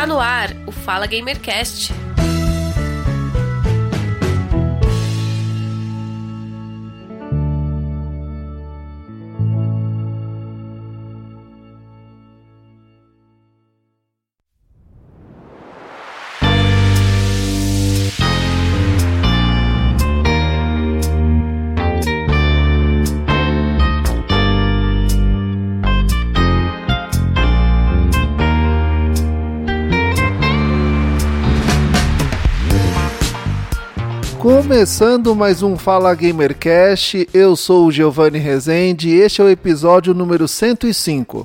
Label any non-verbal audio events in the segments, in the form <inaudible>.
Está no ar o Fala Gamercast. Começando mais um Fala Gamercast, eu sou o Giovanni Rezende e este é o episódio número 105.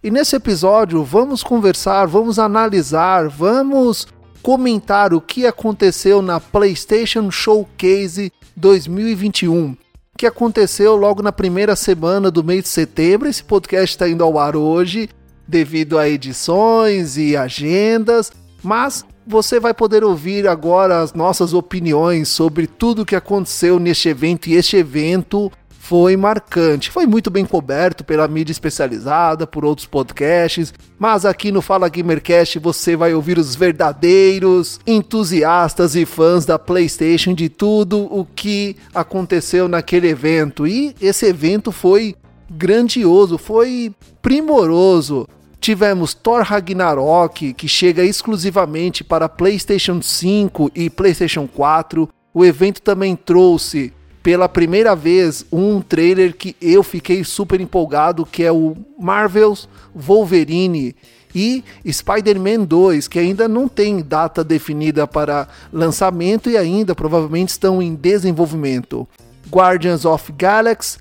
E nesse episódio vamos conversar, vamos analisar, vamos comentar o que aconteceu na PlayStation Showcase 2021, que aconteceu logo na primeira semana do mês de setembro. Esse podcast está indo ao ar hoje devido a edições e agendas, mas você vai poder ouvir agora as nossas opiniões sobre tudo o que aconteceu neste evento e este evento foi marcante. Foi muito bem coberto pela mídia especializada, por outros podcasts, mas aqui no Fala Gamercast você vai ouvir os verdadeiros entusiastas e fãs da PlayStation de tudo o que aconteceu naquele evento. E esse evento foi grandioso, foi primoroso. Tivemos Thor Ragnarok, que chega exclusivamente para PlayStation 5 e PlayStation 4. O evento também trouxe pela primeira vez um trailer que eu fiquei super empolgado, que é o Marvel's Wolverine e Spider-Man 2, que ainda não tem data definida para lançamento e ainda provavelmente estão em desenvolvimento. Guardians of Galaxy,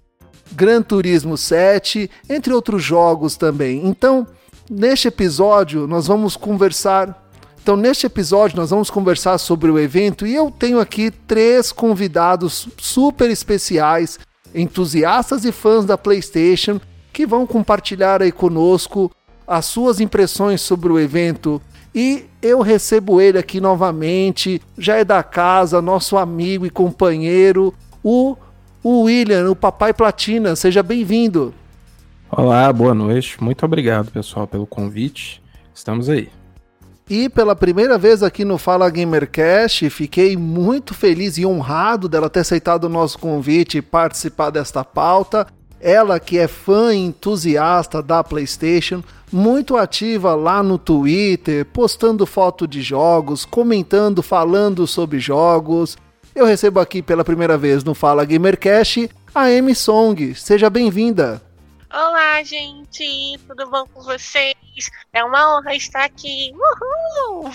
Gran Turismo 7, entre outros jogos também. Então, Neste episódio, nós vamos conversar. Então, neste episódio, nós vamos conversar sobre o evento e eu tenho aqui três convidados super especiais, entusiastas e fãs da PlayStation, que vão compartilhar aí conosco as suas impressões sobre o evento. E eu recebo ele aqui novamente, já é da casa, nosso amigo e companheiro, o, o William, o Papai Platina. Seja bem-vindo. Olá, boa noite. Muito obrigado, pessoal, pelo convite. Estamos aí. E pela primeira vez aqui no Fala Gamercast, fiquei muito feliz e honrado dela ter aceitado o nosso convite e participar desta pauta. Ela que é fã e entusiasta da PlayStation, muito ativa lá no Twitter, postando foto de jogos, comentando, falando sobre jogos. Eu recebo aqui pela primeira vez no Fala Gamercast a Amy Song. Seja bem-vinda. Olá, gente, tudo bom com vocês? É uma honra estar aqui. Uhul!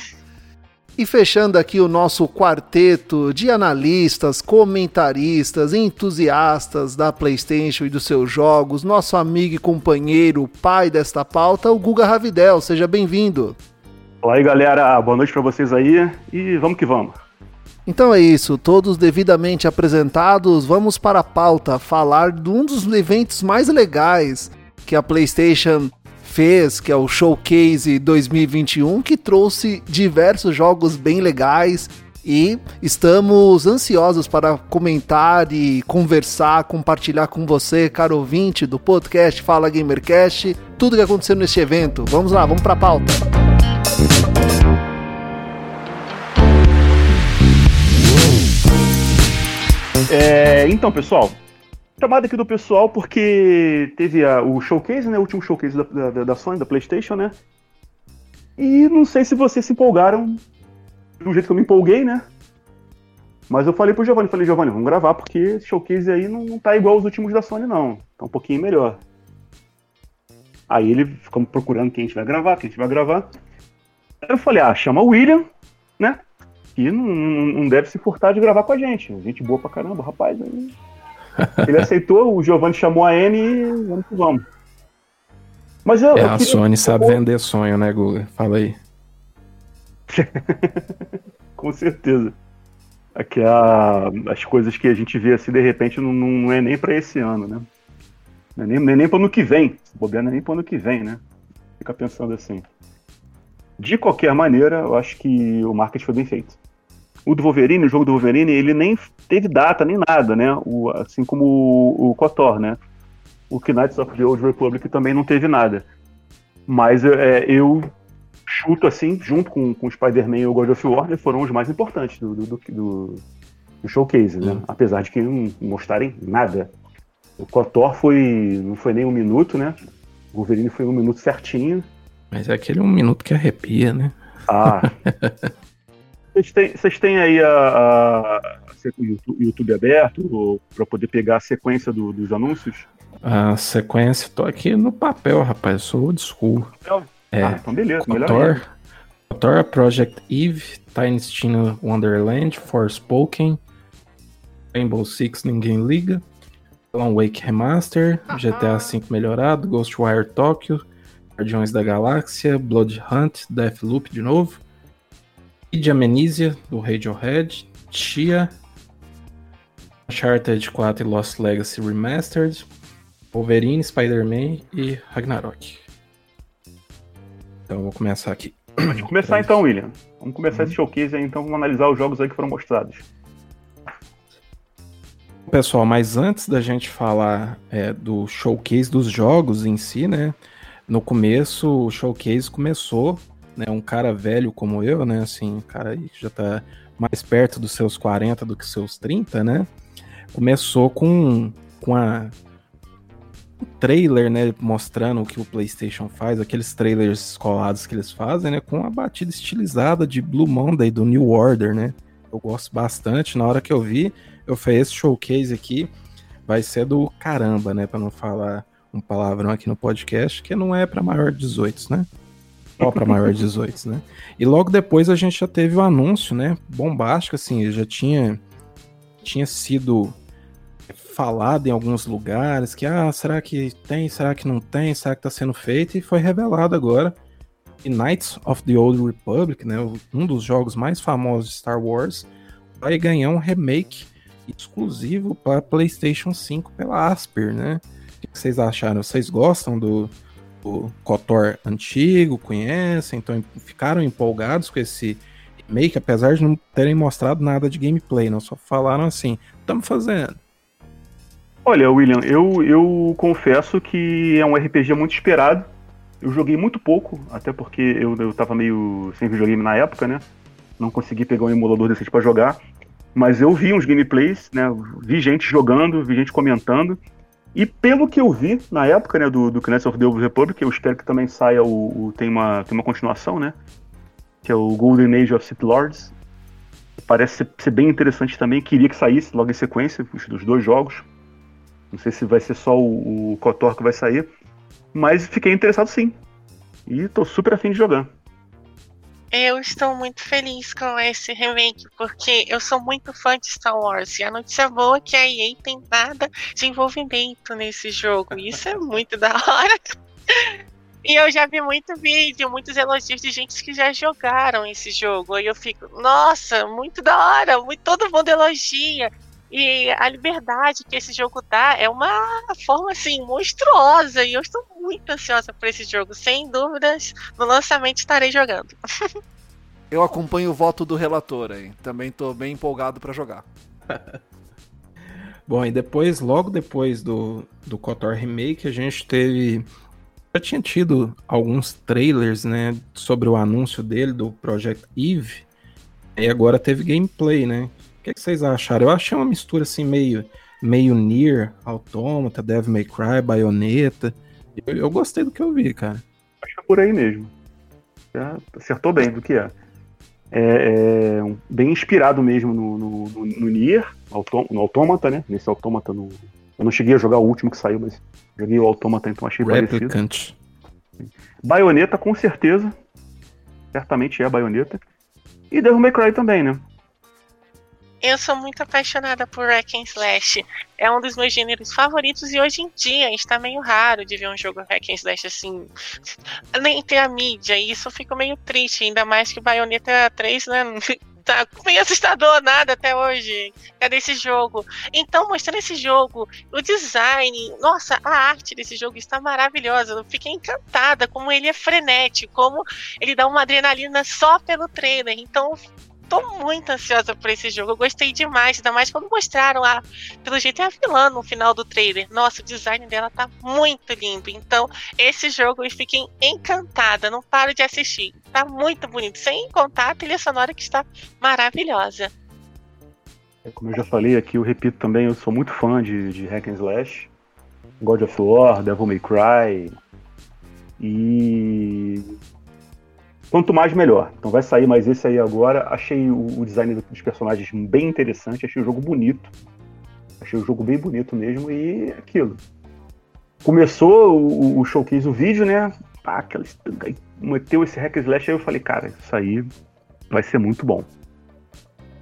E fechando aqui o nosso quarteto de analistas, comentaristas, entusiastas da PlayStation e dos seus jogos, nosso amigo e companheiro, pai desta pauta, o Guga Ravidel. Seja bem-vindo. Olá aí, galera. Boa noite para vocês aí e vamos que vamos. Então é isso, todos devidamente apresentados, vamos para a pauta falar de um dos eventos mais legais que a PlayStation fez, que é o Showcase 2021, que trouxe diversos jogos bem legais e estamos ansiosos para comentar e conversar, compartilhar com você, caro ouvinte do podcast Fala Gamercast, tudo que aconteceu neste evento. Vamos lá, vamos para a pauta. É, então, pessoal, chamada aqui do pessoal porque teve a, o showcase, né? O último showcase da, da, da, Sony, da PlayStation, né? E não sei se vocês se empolgaram do jeito que eu me empolguei, né? Mas eu falei pro Giovanni, falei, Giovanni, vamos gravar, porque esse showcase aí não, não tá igual aos últimos da Sony, não. Tá um pouquinho melhor. Aí ele ficamos procurando quem a gente vai gravar, quem a gente vai gravar. Eu falei, ah, chama o William, né? Que não, não, deve se furtar de gravar com a gente. Gente boa pra caramba, rapaz. Aí... <laughs> Ele aceitou, o Giovanni chamou a N e vamos que vamos. Mas eu, é, eu a Sony sabe vender sonho, né, Guga? Fala aí. <laughs> com certeza. Aqui a, as coisas que a gente vê assim de repente não, não é nem para esse ano, né? Não é nem, nem, nem para ano que vem. Se bobear, não é nem para ano que vem, né? Fica pensando assim. De qualquer maneira, eu acho que o marketing foi bem feito. O do Wolverine, o jogo do Wolverine, ele nem teve data nem nada, né? O, assim como o, o KOTOR, né? O Knights of the Old Republic também não teve nada. Mas é, eu chuto assim, junto com, com o Spider-Man e o God of War, né, foram os mais importantes do, do, do, do showcase, né? Hum. Apesar de que não mostrarem nada. O Kotor foi. não foi nem um minuto, né? O Wolverine foi um minuto certinho. Mas é aquele um minuto que arrepia, né? Ah. <laughs> Vocês têm, vocês têm aí a, a- o YouTube, YouTube aberto para poder pegar a sequência do- dos anúncios? A sequência, tô aqui no papel, rapaz. Sou old school. É, Ah, então beleza, melhor Kotor, ainda. Kotor, Project Eve, Tiny Tina Wonderland, Forspoken, Rainbow Six Ninguém Liga, Alan Wake Remaster, GTA V melhorado, Ghostwire Tokyo, Guardiões da Galáxia, Blood Hunt, Deathloop de novo, Kid Amnesia do Radiohead, Chia, Uncharted 4 e Lost Legacy Remastered, Wolverine, Spider-Man e Ragnarok. Então eu vou começar aqui. Vamos começar então, William. Vamos começar esse showcase aí, então vamos analisar os jogos aí que foram mostrados. Pessoal, mas antes da gente falar é, do showcase dos jogos em si, né? No começo, o showcase começou, né? Um cara velho como eu, né? Assim, um cara aí que já tá mais perto dos seus 40 do que seus 30, né? Começou com, com a, um trailer, né? Mostrando o que o PlayStation faz, aqueles trailers colados que eles fazem, né? Com a batida estilizada de Blue Monday do New Order, né? Eu gosto bastante. Na hora que eu vi, eu falei, esse showcase aqui vai ser do caramba, né? Pra não falar um palavrão aqui no podcast, que não é pra maior de 18, né? Só pra maior de 18, né? E logo depois a gente já teve o anúncio, né? Bombástico, assim, já tinha, tinha sido falado em alguns lugares que, ah, será que tem, será que não tem, será que tá sendo feito? E foi revelado agora que Knights of the Old Republic, né? Um dos jogos mais famosos de Star Wars, vai ganhar um remake exclusivo para PlayStation 5 pela Asper, né? O que vocês acharam? Vocês gostam do, do KOTOR antigo? Conhecem? Então ficaram empolgados com esse remake, apesar de não terem mostrado nada de gameplay, não? Só falaram assim: estamos fazendo. Olha, William, eu, eu confesso que é um RPG muito esperado. Eu joguei muito pouco, até porque eu, eu tava meio sem videogame na época, né? Não consegui pegar um emulador decente pra jogar. Mas eu vi uns gameplays, né? Vi gente jogando, vi gente comentando. E pelo que eu vi na época, né, do, do Knights of the Old Republic, eu espero que também saia o, o- tem, uma, tem uma continuação, né? Que é o Golden Age of Sith Lords. Parece ser, ser bem interessante também. Queria que saísse logo em sequência, os dos dois jogos. Não sei se vai ser só o, o KOTOR que vai sair. Mas fiquei interessado sim. E tô super afim de jogar. Eu estou muito feliz com esse remake, porque eu sou muito fã de Star Wars. E a notícia boa é que a EA tem nada de envolvimento nesse jogo. Isso é muito da hora. E eu já vi muito vídeo, muitos elogios de gente que já jogaram esse jogo. E eu fico, nossa, muito da hora, muito, todo mundo elogia. E a liberdade que esse jogo dá é uma forma assim monstruosa. E eu estou muito ansiosa por esse jogo. Sem dúvidas, no lançamento estarei jogando. <laughs> Eu acompanho o voto do relator aí. Também tô bem empolgado pra jogar. <laughs> Bom, e depois, logo depois do, do KOTOR Remake, a gente teve. Já tinha tido alguns trailers, né? Sobre o anúncio dele, do Project Eve. E agora teve gameplay, né? O que, que vocês acharam? Eu achei uma mistura assim, meio, meio Nier, Automata, Devil May Cry, Bayonetta. Eu, eu gostei do que eu vi, cara. Acho que é por aí mesmo. Já acertou bem do que é. É, é um- bem inspirado mesmo no, no, no, no Nier, Auto- no Automata, né? Nesse Automata no. Eu não cheguei a jogar o último que saiu, mas joguei o Automata, então achei parecido. Replicant. Bayonetta, com certeza. Certamente é a Bayonetta. E Devil May Cry também, né? Eu sou muito apaixonada por Hack and Slash. É um dos meus gêneros favoritos e hoje em dia está meio raro de ver um jogo Hack and Slash assim, nem ter a mídia. E isso eu fico meio triste, ainda mais que Bayonetta 3, né? <laughs> Tá meio assustador nada até hoje. Cadê esse jogo? Então, mostrando esse jogo, o design, nossa, a arte desse jogo está maravilhosa. Eu fiquei encantada como ele é frenético, como ele dá uma adrenalina só pelo trailer. Então, tô muito ansiosa por esse jogo. Eu gostei demais, ainda mais quando mostraram a, pelo jeito, é a vilã no final do trailer. Nossa, o design dela tá muito lindo. Então, esse jogo eu fiquei encantada, não paro de assistir. Tá muito bonito, sem contar a trilha sonora que está maravilhosa. É, como eu já falei aqui, eu repito também, eu sou muito fã de, de Hack and Slash. God of War, Devil May Cry. E quanto mais melhor. Então vai sair mais esse aí agora. Achei o, o design dos personagens bem interessante, achei o jogo bonito. Achei o jogo bem bonito mesmo e aquilo. Começou o, o showcase, o vídeo, né? Ah, aquela, meteu esse hack slash aí eu falei, cara, isso aí vai ser muito bom.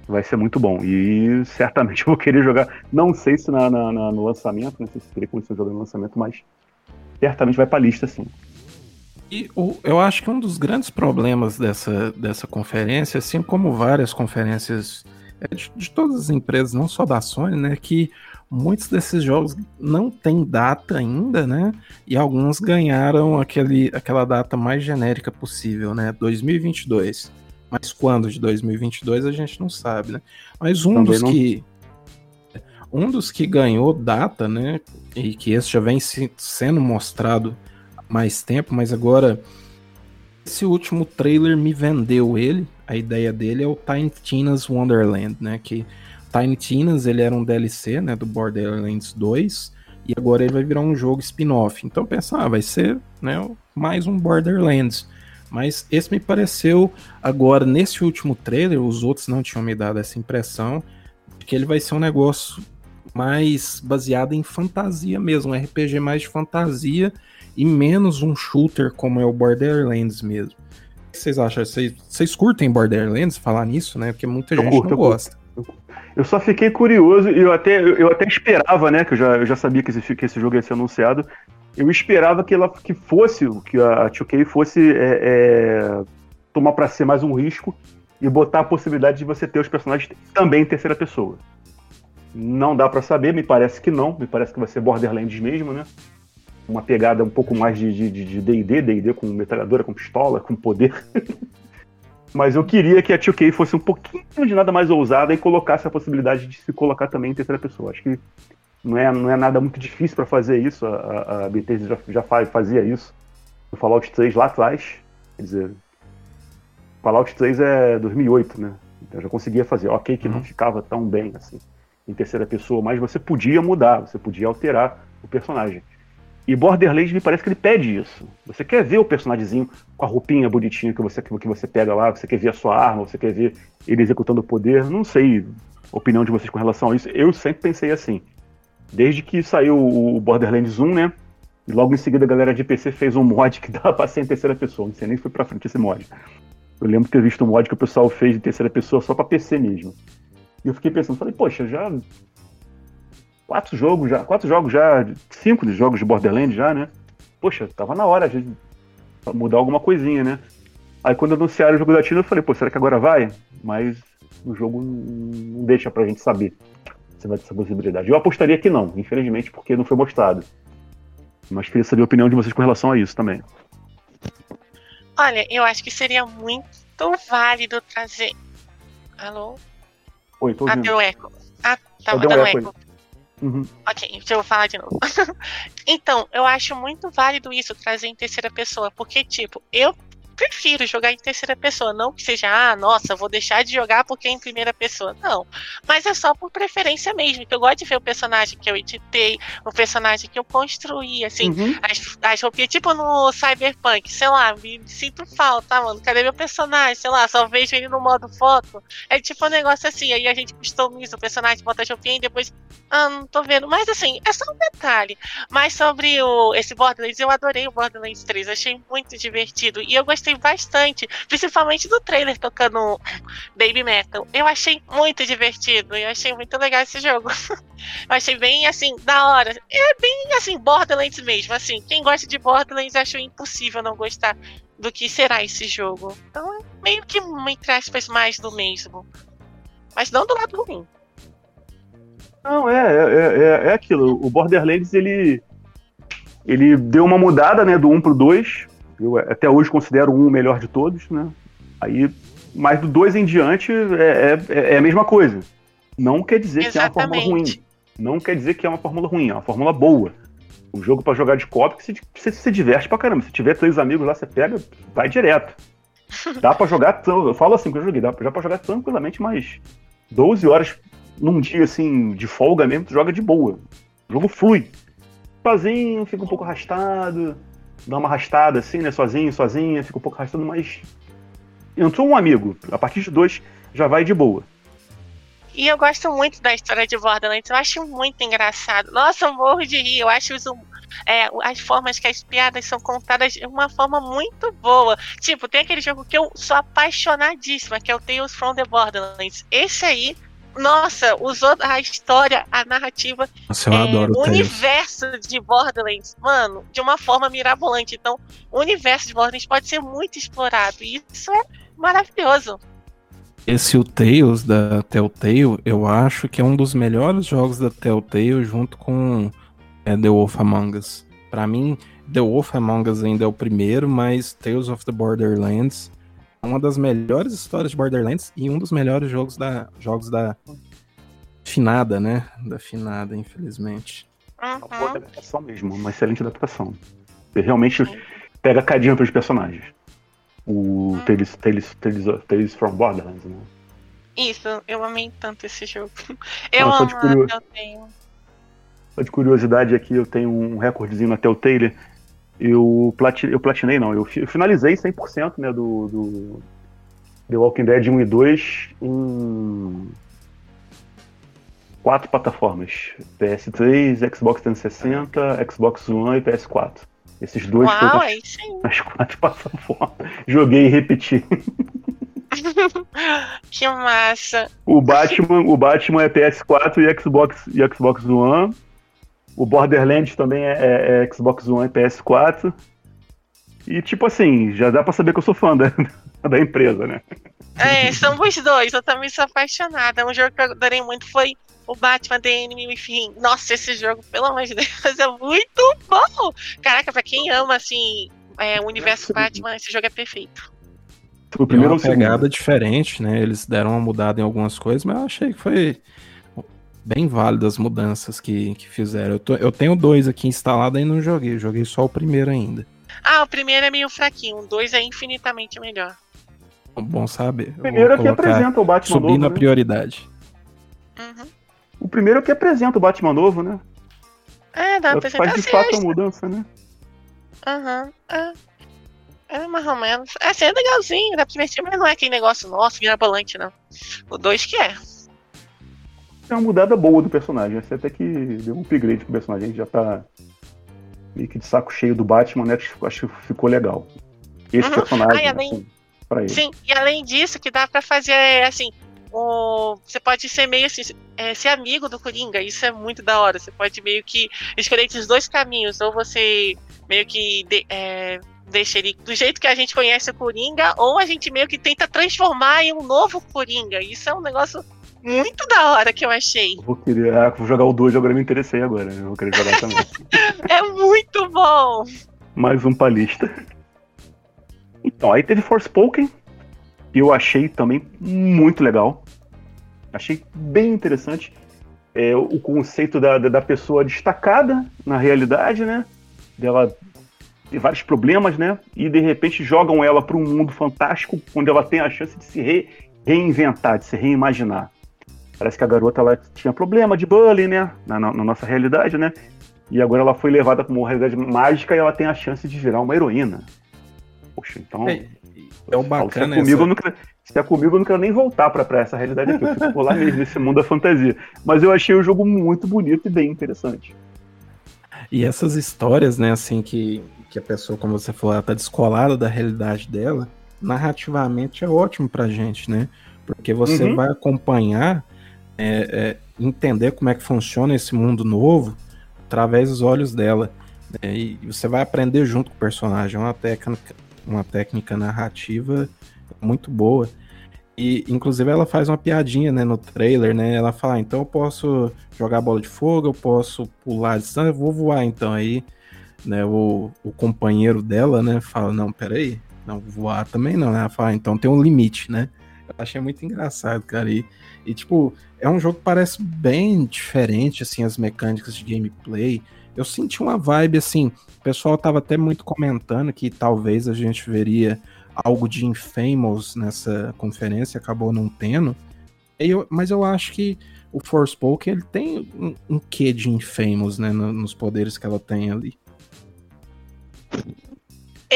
Vai ser muito bom. E certamente eu vou querer jogar. Não sei se na, na, na no lançamento, sei se teria condição de jogar no lançamento, mas certamente vai pra lista, sim. E o, eu acho que um dos grandes problemas dessa, dessa conferência, assim como várias conferências é, de, de, todas as empresas, não só da Sony, né, que muitos desses jogos não têm data ainda, né, e alguns ganharam aquele, aquela data mais genérica possível, né, 2022. Mas quando de 2022 a gente não sabe, né? Mas um Também dos não... que um dos que ganhou data, né, e que esse já vem se, sendo mostrado mais tempo, mas agora esse último trailer me vendeu ele. A ideia dele é o Tiny Tina's Wonderland, né? Que Tiny Tina's ele era um DLC, né, do Borderlands 2, e agora ele vai virar um jogo spin-off. Então pensa, ah, vai ser, né, mais um Borderlands. Mas esse me pareceu agora nesse último trailer, os outros não tinham me dado essa impressão de que ele vai ser um negócio mais baseado em fantasia mesmo, um RPG mais de fantasia e menos um shooter como é o Borderlands mesmo. O que vocês acham? Vocês, vocês curtem Borderlands? Falar nisso, né? Porque muita eu gente curto, não gosta. Eu só fiquei curioso e eu até, eu até esperava, né? Que eu já, eu já sabia que esse, que esse jogo ia ser anunciado. Eu esperava que ela que fosse, que a 2K fosse é, é, tomar para ser mais um risco e botar a possibilidade de você ter os personagens também em terceira pessoa. Não dá para saber, me parece que não. Me parece que vai ser Borderlands mesmo, né? Uma pegada um pouco mais de D&D, D&D com metralhadora, com pistola, com poder. <laughs> Mas eu queria que a 2K fosse um pouquinho de nada mais ousada e colocasse a possibilidade de se colocar também em terceira pessoa. Acho que não é, não é nada muito difícil para fazer isso. A, a, a Bethesda já, já fazia isso no Fallout 3 lá atrás. Quer dizer, Fallout 3 é 2008, né? Então já conseguia fazer. Ok, que uhum. não ficava tão bem assim em terceira pessoa, mas você podia mudar, você podia alterar o personagem. E Borderlands me parece que ele pede isso. Você quer ver o personagemzinho com a roupinha bonitinha que você, que você pega lá, você quer ver a sua arma, você quer ver ele executando o poder. Não sei a opinião de vocês com relação a isso. Eu sempre pensei assim. Desde que saiu o Borderlands 1, né? E logo em seguida a galera de PC fez um mod que <laughs> dava pra ser em terceira pessoa. Não sei nem se foi pra frente esse mod. Eu lembro de ter visto um mod que o pessoal fez de terceira pessoa só pra PC mesmo. E eu fiquei pensando, falei, poxa, já quatro jogos já, quatro jogos já, cinco jogos de Borderlands já, né? Poxa, tava na hora de mudar alguma coisinha, né? Aí quando anunciaram o jogo da Tina, eu falei, pô, será que agora vai? Mas o jogo não deixa pra gente saber se vai ter essa possibilidade. Eu apostaria que não, infelizmente, porque não foi mostrado. Mas queria saber a opinião de vocês com relação a isso também. Olha, eu acho que seria muito válido trazer. Alô? Oi, tô ouvindo. Ah, deu eco. Ah, tá, dando um eco. eco. Uhum. Ok, deixa eu falar de novo. <laughs> então, eu acho muito válido isso, trazer em terceira pessoa, porque, tipo, eu prefiro jogar em terceira pessoa. Não que seja, ah, nossa, vou deixar de jogar porque é em primeira pessoa. Não. Mas é só por preferência mesmo. Que eu gosto de ver o personagem que eu editei, o personagem que eu construí, assim, uhum. as, as roupinhas, tipo no Cyberpunk, sei lá, me sinto falta, mano. Cadê meu personagem? Sei lá, só vejo ele no modo foto. É tipo um negócio assim. Aí a gente customiza o personagem, bota a roupinha e depois. Ah, não tô vendo. Mas assim, é só um detalhe. Mas sobre o, esse Borderlands, eu adorei o Borderlands 3. Achei muito divertido. E eu gostei gostei bastante, principalmente do trailer tocando Baby Metal. Eu achei muito divertido, eu achei muito legal esse jogo. <laughs> eu achei bem assim, da hora. É bem assim, Borderlands mesmo, assim. Quem gosta de Borderlands achou impossível não gostar do que será esse jogo. Então é meio que, entre aspas, mais do mesmo. Mas não do lado ruim. Não, é, é, é, é aquilo. O Borderlands, ele, ele deu uma mudada, né, do 1 pro 2. Eu até hoje considero um o melhor de todos, né? Aí Mas do 2 em diante é, é, é, a mesma coisa. Não quer dizer Exatamente. que é uma fórmula ruim. Não quer dizer que é uma fórmula ruim, é uma fórmula boa. O jogo para jogar de copo, você, você se diverte pra caramba. Se tiver três amigos lá, você pega, vai direto. <laughs> Dá pra jogar, eu falo assim que eu joguei, dá pra jogar tranquilamente mais 12 horas num dia assim, de folga mesmo, tu joga de boa. O jogo flui. Sozinho, fica um pouco arrastado, dá uma arrastada assim, né? Sozinho, sozinha, fica um pouco arrastado, mas. Entrou um amigo, a partir de dois já vai de boa. E eu gosto muito da história de Borderlands, eu acho muito engraçado. Nossa, eu morro de rir, eu acho os, é, as formas que as piadas são contadas de uma forma muito boa. Tipo, tem aquele jogo que eu sou apaixonadíssima, que é o Tales from the Borderlands. Esse aí, nossa, usou a história, a narrativa, nossa, é, o universo de Borderlands, mano, de uma forma mirabolante. Então, o universo de Borderlands pode ser muito explorado. E isso é maravilhoso. Esse o Tales da Telltale, eu acho que é um dos melhores jogos da Telltale junto com é, The Wolf Among Us. Pra mim, The Wolf Among Us ainda é o primeiro, mas Tales of the Borderlands uma das melhores histórias de Borderlands e um dos melhores jogos da jogos da finada, né? Da finada, infelizmente. Uhum. Uma boa adaptação mesmo, uma excelente adaptação. Você realmente pega cadinho pros personagens o hum. Tales, Tales, Tales, Tales from Borderlands, né? Isso, eu amei tanto esse jogo. <laughs> Eu Não, amo a Telltale. Só de curiosidade aqui, eu tenho um recordezinho na Telltale. Eu, plati... eu platinei, não, eu, eu finalizei 100% né, do, do The Walking Dead 1 e 2 em quatro plataformas: PS3, Xbox 360, Xbox One e PS4. Esses dois Uau, aí sim. as quatro <laughs> plataformas. Joguei e repeti. <laughs> que massa. O Batman, o Batman é PS4 e Xbox e Xbox One. O Borderlands também é, é, é Xbox One e PS4. E tipo assim, já dá pra saber que eu sou fã da, <laughs> da empresa, né? É, somos dois, eu também sou apaixonada. Um jogo que eu adorei muito foi o Batman The Enemy enfim. Nossa, esse jogo, pelo amor de Deus, <laughs> é muito bom! Caraca, pra quem ama, assim, é, o universo Batman, esse jogo é perfeito. O primeiro é uma pegada diferente, né? Eles deram uma mudada em algumas coisas, mas eu achei que foi bem válido as mudanças que, que fizeram. Eu, tô, eu tenho dois aqui instalados e não joguei, joguei só o primeiro ainda. Ah, o primeiro é meio fraquinho, o dois é infinitamente melhor. Bom saber. O primeiro é que apresenta o Batman Subindo novo, a né? prioridade. Uhum. O primeiro é que apresenta o Batman novo, né? É, dá pra Faz de fato a mudança, né? Aham. Uhum. É. é mais ou menos. É, assim, é legalzinho, dá pra divertir, mas não é aquele negócio nosso, mirabolante, não. O 2 que é. É uma mudada boa do personagem. Você até que deu um upgrade pro personagem, a gente já tá meio que de saco cheio do Batman, né? Acho que ficou legal. Esse uhum. personagem, Ai, além... assim, pra ele. Sim, e além disso, que dá pra fazer, assim, o, você pode ser meio assim, é, ser amigo do Coringa, isso é muito da hora. Você pode meio que escolher esses dois caminhos, ou você meio que de, é, deixa ele do jeito que a gente conhece o Coringa, ou a gente meio que tenta transformar em um novo Coringa. Isso é um negócio muito da hora que eu achei. Vou querer, ah, vou jogar o 2, agora me interessei agora. Eu vou querer jogar também. <laughs> é muito bom! Mais um pra lista. Então, aí teve Forspoken, que eu achei também muito legal. Achei bem interessante é, o conceito da, da, pessoa destacada na realidade, né? Dela ter vários problemas, né? E de repente jogam ela para um mundo fantástico onde ela tem a chance de se re, reinventar, de se reimaginar. Parece que a garota ela tinha problema de bullying, né? Na, na, na nossa realidade, né? E agora ela foi levada para uma realidade mágica e ela tem a chance de virar uma heroína. Poxa, então. É, é o bacana. Se é comigo, essa... quero, se é comigo, eu não quero nem voltar para essa realidade aqui. Eu fico lá mesmo, nesse mundo da fantasia. Mas eu achei o jogo muito bonito e bem interessante. E essas histórias, né, assim, que, que a pessoa, como você falou, ela tá descolada da realidade dela, narrativamente é ótimo pra gente, né? Porque você uhum. vai acompanhar, é, é, entender como é que funciona esse mundo novo através dos olhos dela. Né? E você vai aprender junto com o personagem. É uma técnica, uma técnica narrativa muito boa. E, inclusive, ela faz uma piadinha, né, no trailer, né? Ela fala, ah, então eu posso jogar bola de fogo, eu posso pular de distância, eu vou voar, então. Aí, né, o, o companheiro dela, né, fala, não, peraí, não, voar também não, né? Ela fala, ah, então tem um limite, né? Eu achei muito engraçado, cara. E, e, tipo, é um jogo que parece bem diferente, assim, as mecânicas de gameplay. Eu senti uma vibe, assim, o pessoal tava até muito comentando que talvez a gente veria algo de Infamous nessa conferência, acabou não tendo. Eu, mas eu acho que o Forspoken, ele tem um, um quê de Infamous, né, no, nos poderes que ela tem ali.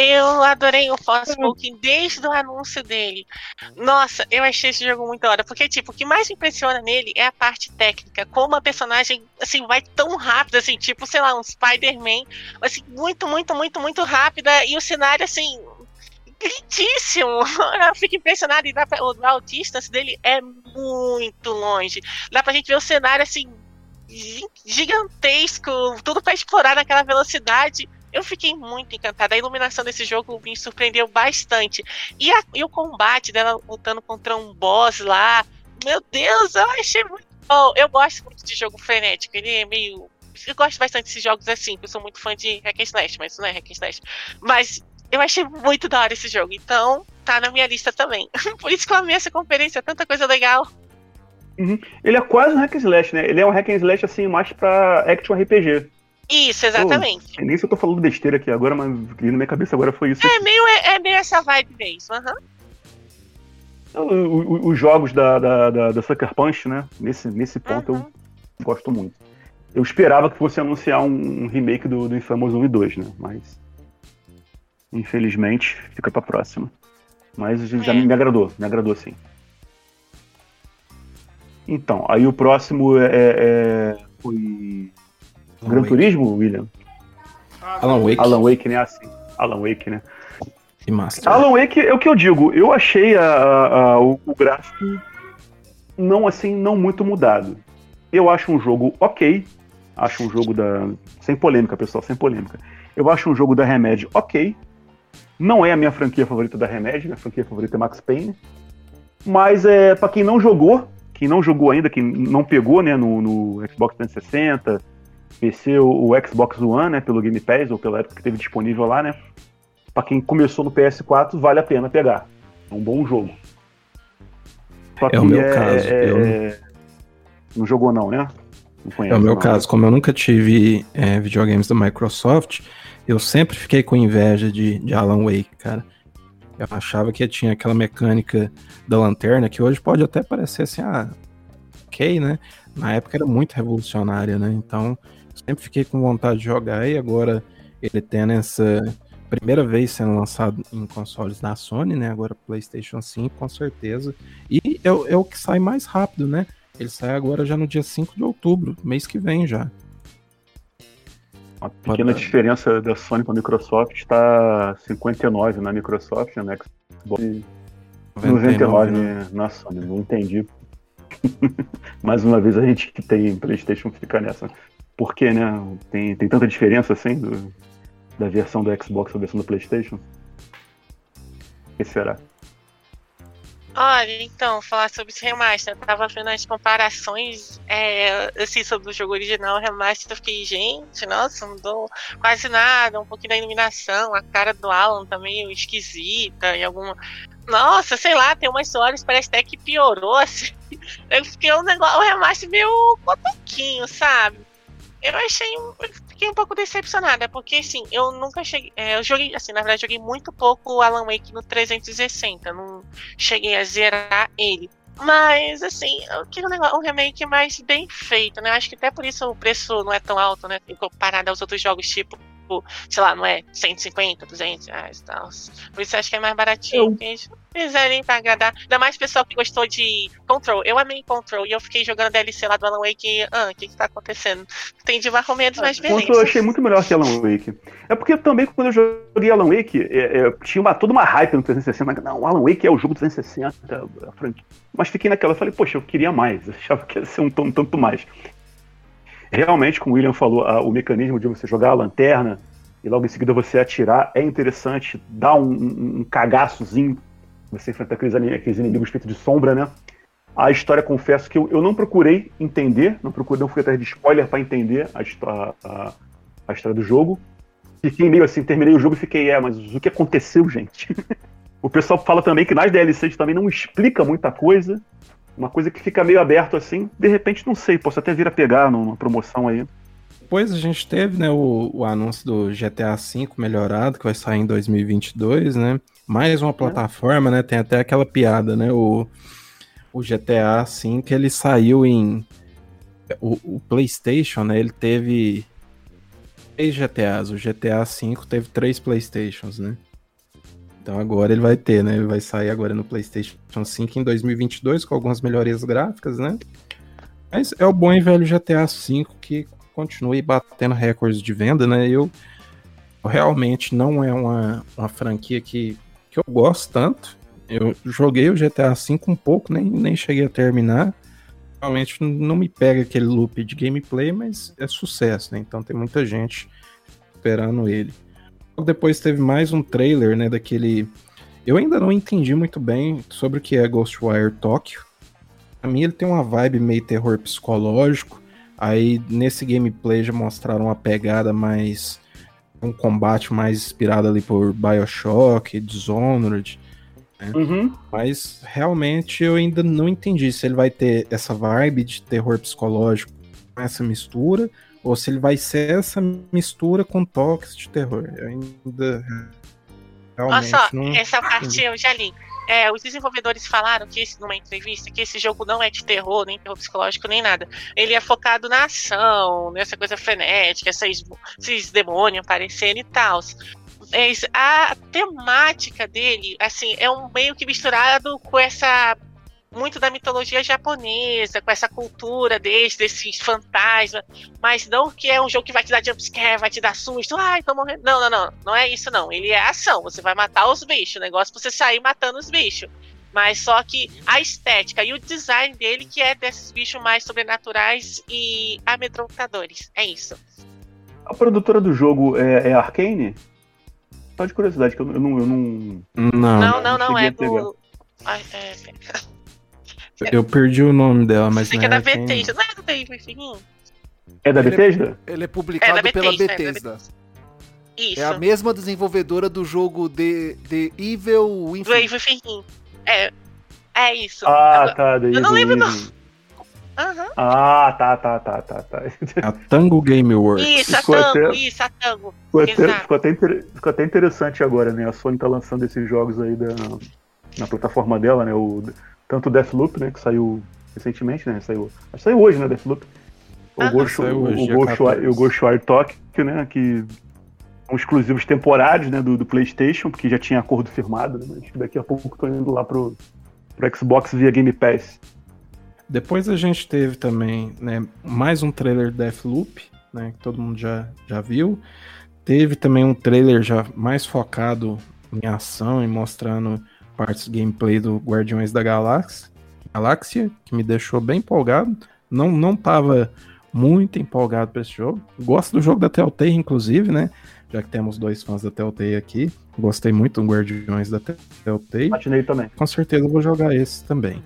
Eu adorei o Forspoken desde o anúncio dele. Nossa, eu achei esse jogo muito hora. Porque, tipo, o que mais me impressiona nele é a parte técnica. Como a personagem, assim, vai tão rápido, assim, tipo, sei lá, um Spider-Man. Assim, muito, muito, muito, muito rápida. E o cenário, assim, lindíssimo. <laughs> Eu fico impressionado. E dá pra, o autista dele é muito longe. Dá pra gente ver o cenário, assim, gigantesco. Tudo para explorar naquela velocidade eu fiquei muito encantada. A iluminação desse jogo me surpreendeu bastante. E, a, e o combate dela lutando contra um boss lá. Meu Deus, eu achei muito bom. Eu gosto muito de jogo frenético. Ele é meio. Eu gosto bastante desses jogos assim, eu sou muito fã de Hack and Slash, mas isso não é Hack and Slash. Mas eu achei muito da hora esse jogo, então tá na minha lista também. <laughs> Por isso que eu amei essa conferência, tanta coisa legal. Uhum. Ele é quase um hack and slash, né? Ele é um hack and slash assim mais pra action RPG. Isso, exatamente. Pô, nem se eu tô falando besteira aqui agora, mas na minha cabeça agora foi isso. É meio, é, é meio essa vibe mesmo, uhum. Os jogos da, da, da, da, Sucker Punch, né? Nesse, nesse ponto uhum. eu gosto muito. Eu esperava que fosse anunciar um, um, remake do, do Infamous 1 e 2, né? Mas. Infelizmente, fica pra próxima. Mas já é. me, me agradou, me agradou sim. Então, aí o próximo é, é, é foi Alan Gran Wake. Turismo, William? Alan Wake. Alan Wake, né? Assim. Alan Wake, né? E Master. Alan Wake é o que eu digo. Eu achei a, a, a, o, o gráfico não assim, não muito mudado. Eu acho um jogo ok. Acho um jogo da. Sem polêmica, pessoal, sem polêmica. Eu acho um jogo da Remedy ok. Não é a minha franquia favorita da Remedy, minha franquia favorita é Max Payne. Mas é para quem não jogou, quem não jogou ainda, quem não pegou né, no, no Xbox 360, PC o, o, Xbox One, né, pelo Game Pass, ou pela época que teve disponível lá, né? Pra quem começou no PS4, vale a pena pegar. É um bom jogo. Só é o meu é, caso. É, eu... É, não jogou não, né? Não conheço, é o meu não. caso. Como eu nunca tive é, videogames da Microsoft, eu sempre fiquei com inveja de, de Alan Wake, cara. Eu achava que tinha aquela mecânica da lanterna, que hoje pode até parecer assim, ah, ok, né? Na época era muito revolucionária, né? Então, sempre fiquei com vontade de jogar e agora ele tendo essa primeira vez sendo lançado em consoles da Sony, né? Agora PlayStation 5, com certeza. E é, é o que sai mais rápido, né? Ele sai agora já no dia 5 de outubro, mês que vem já. A pequena diferença da Sony com a Microsoft está 59 na Microsoft, na Xbox 99, 99 na Sony. Não entendi. <laughs> Mais uma vez a gente que tem PlayStation fica nessa. Por que, né? Tem, tem tanta diferença assim do, da versão do Xbox a versão do PlayStation? O que será? Olha, então, falar sobre esse remaster. Eu tava vendo as comparações é, assim, sobre o jogo original, o remaster, eu fiquei, gente, nossa, mudou quase nada, um pouquinho da iluminação, a cara do Alan tá esquisita, e alguma. Nossa, sei lá, tem umas histórias, parece até que piorou, assim. <laughs> Eu fiquei um negócio, o remaster meio cotoquinho, sabe? Eu achei. Eu fiquei um pouco decepcionada, porque assim, eu nunca cheguei. É, eu joguei, assim, na verdade, joguei muito pouco o Alan Wake no 360. Não cheguei a zerar ele. Mas, assim, eu queria um, negócio, um remake mais bem feito, né? Acho que até por isso o preço não é tão alto, né? Comparado aos outros jogos, tipo tipo, sei lá, não é 150, 200 reais e tal. Por isso acho que é mais baratinho. Eu... Eles fizerem pra agradar. Ainda mais pessoal que gostou de Control. Eu amei Control e eu fiquei jogando DLC lá do Alan Wake ah, o que que tá acontecendo? Tem de mais beleza. Control eu achei muito melhor que Alan Wake. É porque também quando eu joguei Alan Wake, é, é, tinha uma, toda uma hype no 360, mas não, Alan Wake é o jogo 360, a franquia. Mas fiquei naquela, falei, poxa, eu queria mais, eu achava que ia ser um, um tanto mais. Realmente, como o William falou, a, o mecanismo de você jogar a lanterna e logo em seguida você atirar é interessante, dá um, um, um cagaçozinho, você enfrenta aqueles, aqueles inimigos feitos de sombra, né? A história, confesso que eu, eu não procurei entender, não procurei, não fui atrás de spoiler para entender a, a, a, história do jogo. Fiquei meio assim, terminei o jogo e fiquei, é, mas o que aconteceu, <laughs> gente? O pessoal fala também que nas DLCs também não explica muita coisa. Uma coisa que fica meio aberto assim. De repente, não sei, posso até vir a pegar numa promoção aí. Depois a gente teve né, o, o anúncio do GTA V melhorado, que vai sair em 2022, né? Mais uma plataforma, né? Tem até aquela piada, né? O, o GTA V, que ele saiu em... O, o PlayStation, né? Ele teve três GTAs. O GTA V teve três PlayStations, né? Então agora ele vai ter, né? Ele vai sair agora no PlayStation 5 em 2022 com algumas melhorias gráficas, né? Mas é o bom e velho GTA V que continue batendo recordes de venda, né? Eu, realmente não é uma, uma franquia que, que eu gosto tanto. Eu joguei o GTA V um pouco, nem, nem cheguei a terminar. Realmente não me pega aquele loop de gameplay, mas é sucesso, né? Então tem muita gente esperando ele depois teve mais um trailer, né, daquele... Eu ainda não entendi muito bem sobre o que é Ghostwire Tokyo. Pra mim ele tem uma vibe meio terror psicológico. Aí nesse gameplay já mostraram uma pegada mais... Um combate mais inspirado ali por Bioshock, Dishonored. Né? Uhum. Mas realmente eu ainda não entendi se ele vai ter essa vibe de terror psicológico com essa mistura ou se ele vai ser essa mistura com toques de terror. Eu ainda. Olha só, não... essa parte eu já li. É, os desenvolvedores falaram que esse, numa entrevista que esse jogo não é de terror, nem terror psicológico, nem nada. Ele é focado na ação, nessa coisa frenética, esses, esses demônios aparecendo e tal. É, a temática dele, assim, é um meio que misturado com essa muito da mitologia japonesa, com essa cultura desses, desses fantasmas, mas não que é um jogo que vai te dar jumpscare, vai te dar susto, ai, tô morrendo. Não, não, não, não é isso não. Ele é ação, você vai matar os bichos, o negócio é você sair matando os bichos. Mas só que a estética e o design dele que é desses bichos mais sobrenaturais e amedrontadores. É isso. A produtora do jogo é, é Arcane? Só de curiosidade, que eu, eu, não, eu não. Não, não, não, não é do. Ai, é... Eu perdi o nome dela, mas. Sei que é da Bethesda, não é do David Fininho? É da Bethesda? Ele é, ele é publicado é Bethesda, pela Bethesda. É Isso. É a mesma desenvolvedora do jogo The, The Evil Within. Do Evil Within. É, é isso. Ah, Agora, tá. eu não lembro não. Uhum. Ah, tá, tá, tá, tá, tá. A Tango Game Works. Isso, a Tango, até, isso, a Tango. Ficou até, ficou, até ficou até interessante agora, né? A Sony tá lançando esses jogos aí da, na plataforma dela, né? O tanto o Deathloop, né, que saiu recentemente, né, saiu, acho que saiu hoje, né, Deathloop. O ah, Ghost, o, o, Ghostwire Tokyo, né, que são exclusivos temporários, né, do, do, PlayStation, porque já tinha acordo firmado, né, mas daqui a pouco tô indo lá pro, pro Xbox via Game Pass. Depois a gente teve também, né, mais um trailer Deathloop, né, que todo mundo já, já viu. Teve também um trailer já mais focado em ação e mostrando partes do gameplay do Guardiões da Galáxia, Galáxia, que me deixou bem empolgado. Não, não tava muito empolgado para esse jogo. Gosto do jogo da Telltale, inclusive, né? Já que temos dois fãs da Telltale aqui. Gostei muito do Guardiões da Telltale. Patinei também. Com certeza vou jogar esse também.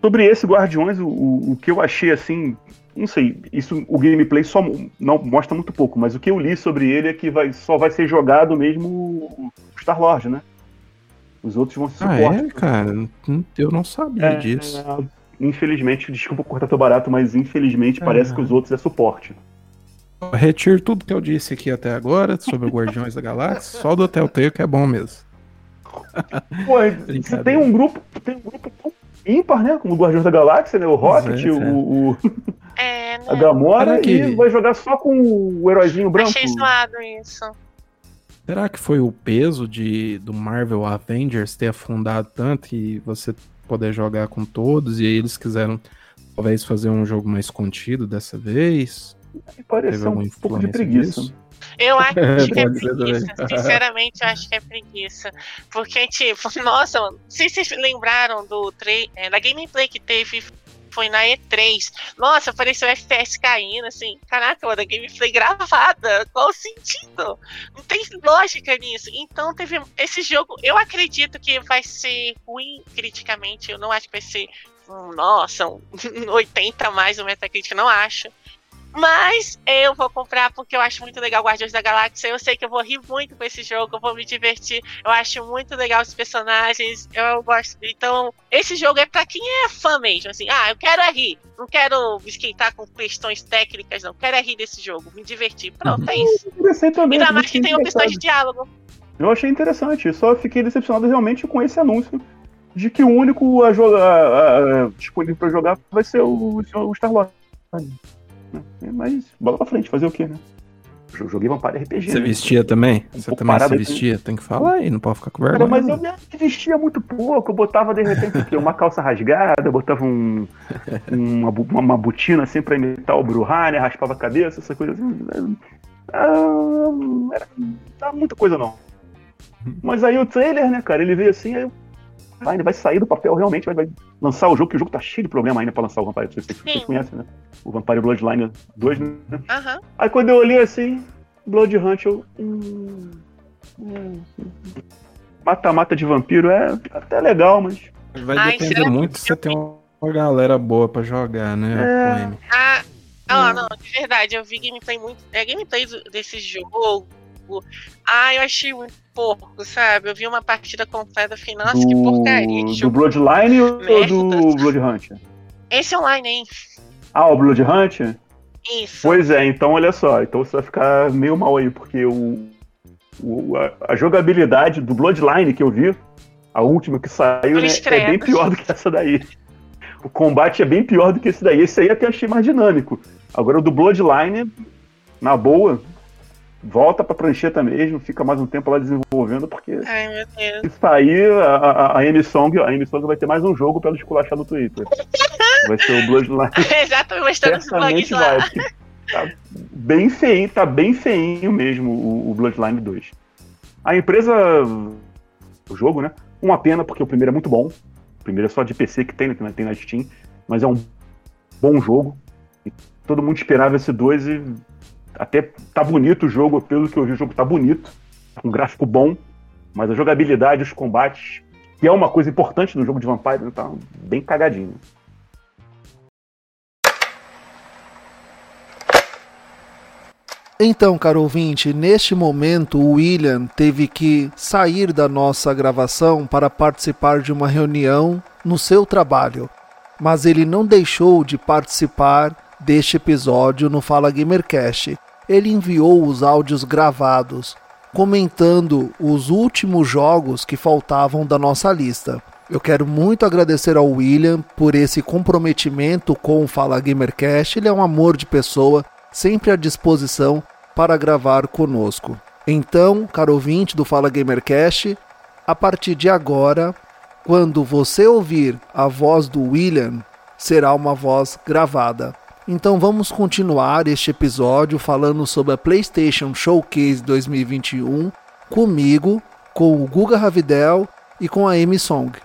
Sobre esse Guardiões, o, o, que eu achei assim. Não sei, isso o gameplay só não mostra muito pouco, mas o que eu li sobre ele é que vai, só vai ser jogado mesmo o Star Lord, né? Os outros vão ser ah, suporte. É, cara, eu não sabia é, disso. É, infelizmente, desculpa cortar teu barato, mas infelizmente parece que os outros é suporte. Retiro tudo que eu disse aqui até agora sobre o Guardiões da Galáxia, só do Telltale que é bom mesmo. Pô, tem um grupo, tem um grupo ímpar, né? Como o Guardiões da Galáxia, né? O Rocket, é, o, o... É, né? a Gamora, que... e vai jogar só com o heróizinho branco. Achei zoado isso. Será que foi o peso de do Marvel Avengers ter afundado tanto e você poder jogar com todos e aí eles quiseram talvez fazer um jogo mais contido dessa vez? Pareceu um pouco de preguiça. Disso? Eu acho <laughs> que é preguiça. Sinceramente, eu acho que é preguiça. Porque, tipo, <laughs> nossa, mano, não sei se vocês lembraram do é, da gameplay que teve foi na E3. Nossa, apareceu FPS caindo, assim. Caraca, mano, a gameplay gravada. Qual o sentido? Não tem lógica nisso. Então teve. Esse jogo, eu acredito que vai ser ruim criticamente. Eu não acho que vai ser. Um, nossa, um <laughs> 80 mais o Metacritic, não acho. Mas eu vou comprar porque eu acho muito legal Guardiões da Galáxia. Eu sei que eu vou rir muito com esse jogo, eu vou me divertir. Eu acho muito legal os personagens. Eu gosto. Então, esse jogo é para quem é fã mesmo. Assim, ah, eu quero é rir. Não quero me esquentar com questões técnicas, não. Quero é rir desse jogo, me divertir. Pronto, é isso. também. Ainda mais que tem opções de diálogo. Eu achei interessante, só fiquei decepcionado realmente com esse anúncio de que o único a jogar, disponível para jogar vai ser o, o Star Wars. Mas bola pra frente, fazer o quê, né? Joguei Vampire RPG. Você né? vestia também? Um Você também se vestia? Tem que falar aí, não pode ficar com Cara, vergonha. mas eu me vestia muito pouco, eu botava de repente uma calça rasgada, eu botava <laughs> um, uma, uma, uma botina assim pra imitar o Bruhá, raspava a cabeça, essa coisa assim. Ah, era, não dava muita coisa não. <laughs> Mas aí o trailer, né, cara, ele veio assim, aí eu. Ah, ele vai sair do papel realmente, vai, vai lançar o jogo, que o jogo tá cheio de problema ainda pra lançar o Vampire. Vocês, vocês conhecem, né? O Vampire Bloodline 2, né? Aham. Aí quando eu olhei assim, Blood Hunt, eu. hum, hum, Mata-mata de vampiro é até legal, mas. Vai Ai, depender será que muito se você tem uma galera boa pra jogar, né? É. Ah, ah, não, de verdade, eu vi gameplay muito. É gameplay desse jogo. Ah, eu achei muito pouco, sabe? Eu vi uma partida completa, falei, nossa, que porcaria. do, Que do jogo. Bloodline ou merda. do Blood Hunt? Esse online, hein? Ah, o Blood Hunt? Isso. Pois é, então olha só, então você vai ficar meio mal aí, porque o, o- a, a jogabilidade do Bloodline que eu vi, a última que saiu, né, é bem pior do que essa daí. O combate é bem pior do que esse daí. Esse aí até achei mais dinâmico. Agora o do Bloodline, na boa, volta pra prancheta mesmo, fica mais um tempo lá desenvolvendo, porque Ai, meu Deus. se sair, a, a, a Amy Song, a Amy Song vai ter mais um jogo pra ela esculachar no Twitter. <laughs> Vai ser o Bloodline. <laughs> Exato, mostrando os blogs Certamente lá. vai. Tá bem feinho, tá bem feinho mesmo o, o Bloodline 2. A empresa. O jogo, né? Uma pena, porque o primeiro é muito bom. O primeiro é só de PC que tem, né, que não tem na Steam. Mas é um bom jogo. E todo mundo esperava esse 2 e até tá bonito o jogo, pelo que eu vi, o jogo tá bonito. Um gráfico bom. Mas a jogabilidade, os combates, que é uma coisa importante no jogo de Vampire, né, tá bem cagadinho. Então, caro ouvinte, neste momento o William teve que sair da nossa gravação para participar de uma reunião no seu trabalho, mas ele não deixou de participar deste episódio no Fala Gamercast. Ele enviou os áudios gravados, comentando os últimos jogos que faltavam da nossa lista. Eu quero muito agradecer ao William por esse comprometimento com o Fala Gamercast. Ele é um amor de pessoa, sempre à disposição para gravar conosco. Então, caro ouvinte do Fala Gamercast, a partir de agora, quando você ouvir a voz do William, será uma voz gravada. Então vamos continuar este episódio falando sobre a PlayStation Showcase 2021 comigo, com o Guga Ravidel e com a Amy Song.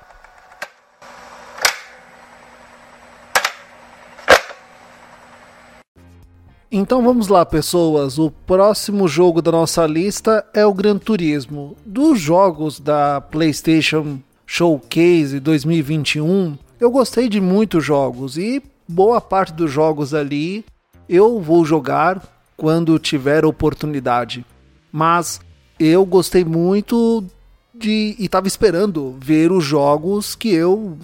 Então vamos lá, pessoas. O próximo jogo da nossa lista é o Gran Turismo. Dos jogos da PlayStation Showcase 2021, eu gostei de muitos jogos e boa parte dos jogos ali eu vou jogar quando tiver oportunidade. Mas eu gostei muito de e estava esperando ver os jogos que eu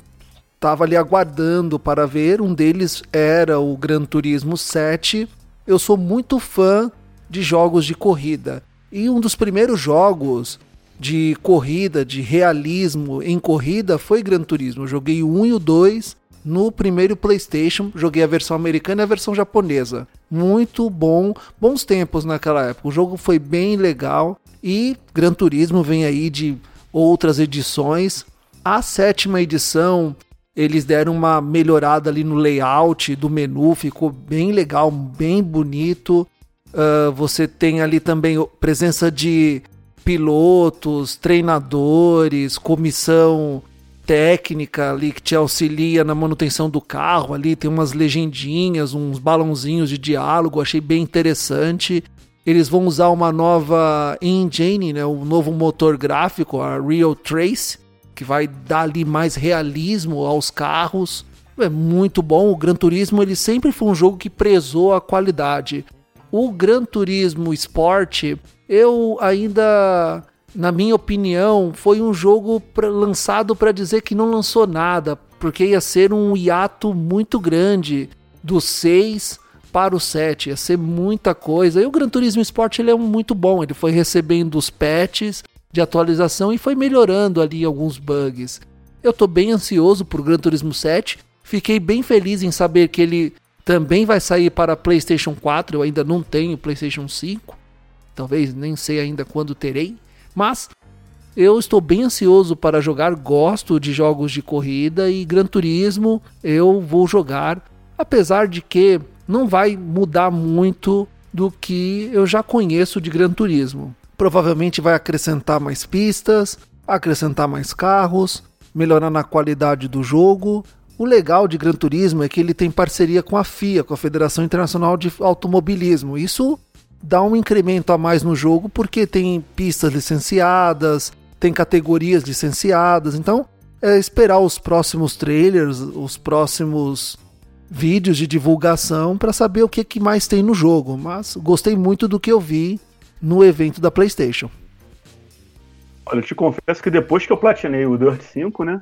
estava ali aguardando para ver. Um deles era o Gran Turismo 7. Eu sou muito fã de jogos de corrida. E um dos primeiros jogos de corrida, de realismo em corrida foi Gran Turismo. Eu joguei o 1 e o 2 no primeiro PlayStation, joguei a versão americana e a versão japonesa. Muito bom, bons tempos naquela época. O jogo foi bem legal e Gran Turismo vem aí de outras edições. A sétima edição eles deram uma melhorada ali no layout do menu, ficou bem legal, bem bonito. Uh, você tem ali também presença de pilotos, treinadores, comissão técnica ali que te auxilia na manutenção do carro. Ali tem umas legendinhas, uns balãozinhos de diálogo, achei bem interessante. Eles vão usar uma nova engine, né, um novo motor gráfico, a Real Trace, que vai dar ali mais realismo aos carros. é muito bom. O Gran Turismo ele sempre foi um jogo que prezou a qualidade. O Gran Turismo Sport, eu ainda, na minha opinião, foi um jogo pra, lançado para dizer que não lançou nada, porque ia ser um hiato muito grande do 6 para o 7, ia ser muita coisa. E o Gran Turismo Sport ele é muito bom, ele foi recebendo os patches de atualização e foi melhorando ali alguns bugs. Eu estou bem ansioso por Gran Turismo 7. Fiquei bem feliz em saber que ele também vai sair para PlayStation 4. Eu ainda não tenho PlayStation 5. Talvez nem sei ainda quando terei, mas eu estou bem ansioso para jogar. Gosto de jogos de corrida e Gran Turismo eu vou jogar, apesar de que não vai mudar muito do que eu já conheço de Gran Turismo. Provavelmente vai acrescentar mais pistas, acrescentar mais carros, melhorar na qualidade do jogo. O legal de Gran Turismo é que ele tem parceria com a FIA, com a Federação Internacional de Automobilismo. Isso dá um incremento a mais no jogo porque tem pistas licenciadas, tem categorias licenciadas. Então, é esperar os próximos trailers, os próximos vídeos de divulgação para saber o que, que mais tem no jogo. Mas gostei muito do que eu vi no evento da PlayStation. Olha, eu te confesso que depois que eu platinei o Dirt 5, né?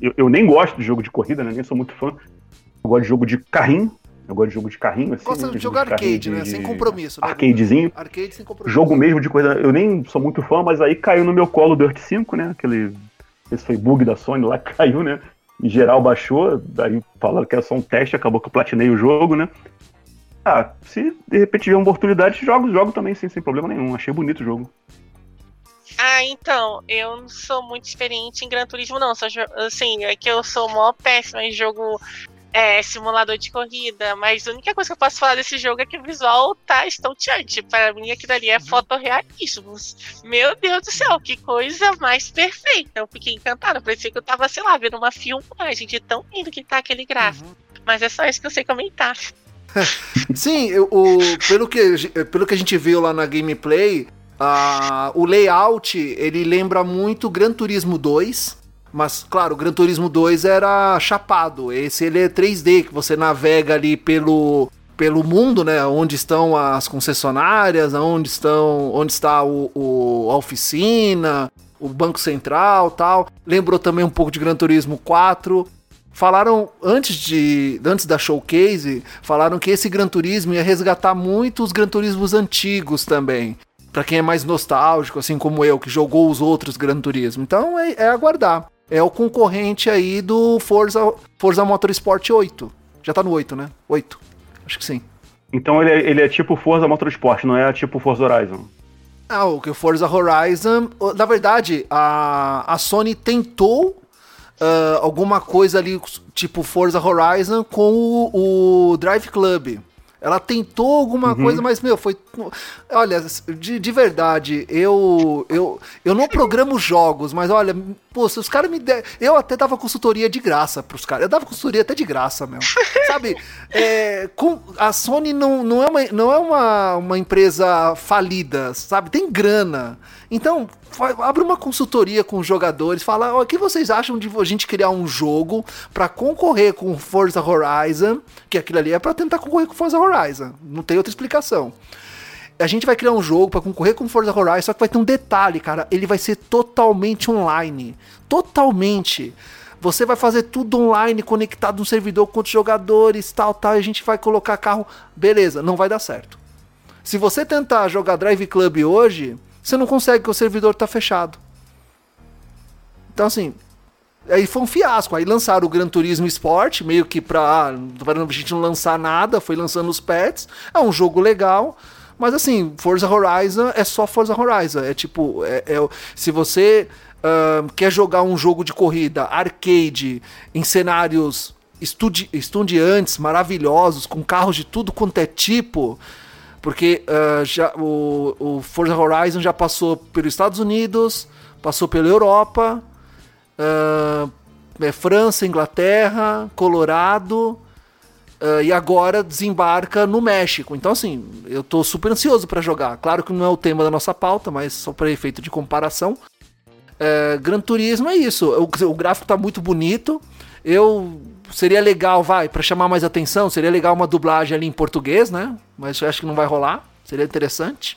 Eu, eu nem gosto de jogo de corrida, né? Nem sou muito fã. Eu gosto de jogo de carrinho. Eu gosto de jogo de carrinho, assim. Gosta de jogar arcade, né? De, sem compromisso. Né? Arcadezinho. Arcade sem compromisso. Jogo mesmo de coisa. Eu nem sou muito fã, mas aí caiu no meu colo o Dirt 5, né? Aquele. Esse foi bug da Sony lá, <laughs> caiu, né? Em geral baixou, daí falaram que era só um teste, acabou que eu platinei o jogo, né? Ah, se de repente tiver uma oportunidade, jogo, jogo também sem, sem problema nenhum. Achei bonito o jogo. Ah, então, eu não sou muito experiente em Gran Turismo, não. Só, assim, é que eu sou mó péssima em jogo é, simulador de corrida, mas a única coisa que eu posso falar desse jogo é que o visual tá estonteante. Para mim, aquilo ali é uhum. fotorrealismo. Meu Deus do céu, que coisa mais perfeita. Eu fiquei encantada. Parecia que eu tava, sei lá, vendo uma filmagem de tão lindo que tá aquele gráfico. Uhum. Mas é só isso que eu sei comentar. <laughs> Sim, o, pelo, que, pelo que a gente viu lá na gameplay, Uh, o layout, ele lembra muito Gran Turismo 2, mas claro, o Gran Turismo 2 era chapado. Esse ele é 3D, que você navega ali pelo pelo mundo, né? Onde estão as concessionárias, onde estão, onde está o, o a oficina, o Banco Central, tal. Lembrou também um pouco de Gran Turismo 4. Falaram antes de antes da showcase, falaram que esse Gran Turismo ia resgatar muito os Gran Turismos antigos também para quem é mais nostálgico, assim como eu, que jogou os outros Gran Turismo. Então é, é, aguardar. É o concorrente aí do Forza, Forza Motorsport 8. Já tá no 8, né? 8. Acho que sim. Então ele é, ele é tipo Forza Motorsport, não é tipo Forza Horizon. Ah, o que o Forza Horizon. Na verdade, a, a Sony tentou uh, alguma coisa ali, tipo Forza Horizon, com o, o Drive Club. Ela tentou alguma uhum. coisa, mas, meu, foi. Olha, de, de verdade, eu, eu, eu não programo jogos, mas olha, pô, se os caras me der. Eu até dava consultoria de graça pros caras. Eu dava consultoria até de graça, meu. <laughs> Sabe? É, com, a Sony não, não é, uma, não é uma, uma empresa falida, sabe? Tem grana. Então, abre uma consultoria com os jogadores, fala o que vocês acham de a gente criar um jogo para concorrer com Forza Horizon, que aquilo ali é para tentar concorrer com Forza Horizon, não tem outra explicação. A gente vai criar um jogo para concorrer com Forza Horizon, só que vai ter um detalhe, cara, ele vai ser totalmente online, totalmente. Você vai fazer tudo online, conectado no servidor com outros jogadores, tal, tal, e a gente vai colocar carro, beleza, não vai dar certo. Se você tentar jogar Drive Club hoje, você não consegue, porque o servidor está fechado. Então, assim, aí foi um fiasco. Aí lançaram o Gran Turismo Sport, meio que pra, pra gente não lançar nada, foi lançando os pets. É um jogo legal, mas assim, Forza Horizon é só Forza Horizon. É tipo, é, é se você uh, quer jogar um jogo de corrida arcade em cenários estudi estudiantes, maravilhosos, com carros de tudo quanto é tipo porque uh, já, o, o, Forza Horizon já passou pelos Estados Unidos, passou pela Europa, uh, é, França, Inglaterra, Colorado. Uh, e agora desembarca no México. Então, assim, eu tô super ansioso para jogar. Claro que não é o tema da nossa pauta, mas só para efeito de comparação. É, Gran Turismo é isso. O, o gráfico tá muito bonito. Eu seria legal, vai, para chamar mais atenção, seria legal uma dublagem ali em português, né? Mas eu acho que não vai rolar. Seria interessante.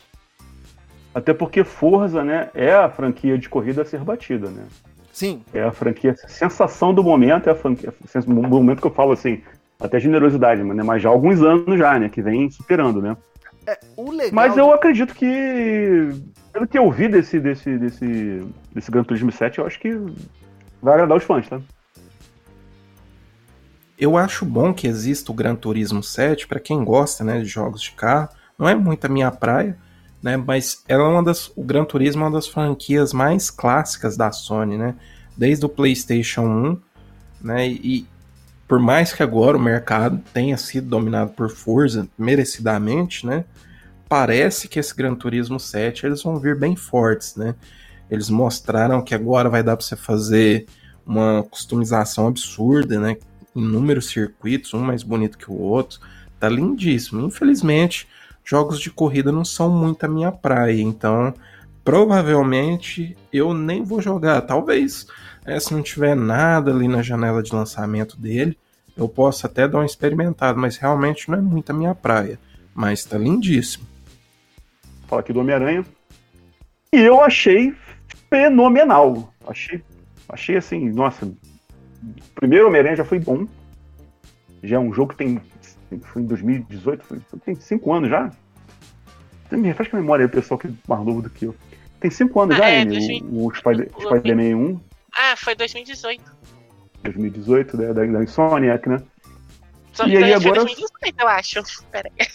Até porque Forza, né, é a franquia de corrida a ser batida, né? Sim. É a franquia a sensação do momento, é a franquia, o momento que eu falo assim, até generosidade, né? Mas já há alguns anos já, né, que vem superando, né? É, Mas eu acredito que pelo que eu vi desse desse desse desse Gran Turismo 7, eu acho que vai agradar os fãs, tá? Eu acho bom que exista o Gran Turismo 7 para quem gosta, né, de jogos de carro. Não é muito a minha praia, né, mas ela é uma das, o Gran Turismo é uma das franquias mais clássicas da Sony, né? Desde o PlayStation 1, né? E por mais que agora o mercado tenha sido dominado por Forza merecidamente, né? Parece que esse Gran Turismo 7 eles vão vir bem fortes, né? Eles mostraram que agora vai dar para você fazer uma customização absurda, né? inúmeros circuitos, um mais bonito que o outro. Tá lindíssimo. Infelizmente, jogos de corrida não são muito a minha praia, então provavelmente eu nem vou jogar. Talvez, é, se não tiver nada ali na janela de lançamento dele, eu possa até dar um experimentado, mas realmente não é muito a minha praia. Mas tá lindíssimo. Fala aqui do Homem-Aranha. E eu achei fenomenal. Achei, achei assim, nossa, o primeiro Homem-Aranha já foi bom. Já é um jogo que tem. Foi em 2018, foi, tem cinco anos já. Me refresca a memória aí, o pessoal que é mais novo do que eu. Tem cinco anos ah, já, é, o, o Spider-Man Spider 1. Ah, foi 2018. 2018, né, da, da Insomniac, né? Só e aí agora. 2018, eu acho. Pera aí.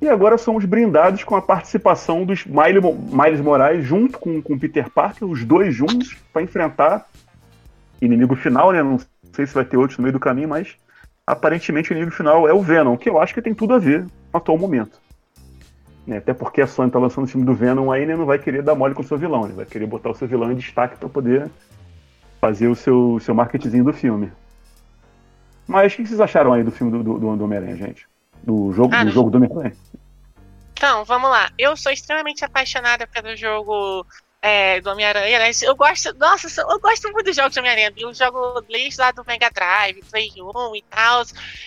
E agora somos brindados com a participação dos Miles, Miles Moraes junto com, com Peter Parker, os dois juntos, para enfrentar inimigo final, né? Não sei se vai ter outros no meio do caminho, mas aparentemente o inimigo final é o Venom, que eu acho que tem tudo a ver no atual momento. Né? Até porque a Sony tá lançando o filme do Venom aí, né? Não vai querer dar mole com o seu vilão, ele vai querer botar o seu vilão em destaque para poder fazer o seu, seu marketing do filme. Mas o que vocês acharam aí do filme do, do, do Homem-Aranha, gente? Do jogo, ah, do jogo do Homem-Aranha? Então, vamos lá. Eu sou extremamente apaixonada pelo jogo é, do Homem-Aranha, né? Eu gosto, nossa, eu gosto muito dos jogos do Homem-Aranha. Eu jogo desde lá do Mega Drive, Play 1 e tal.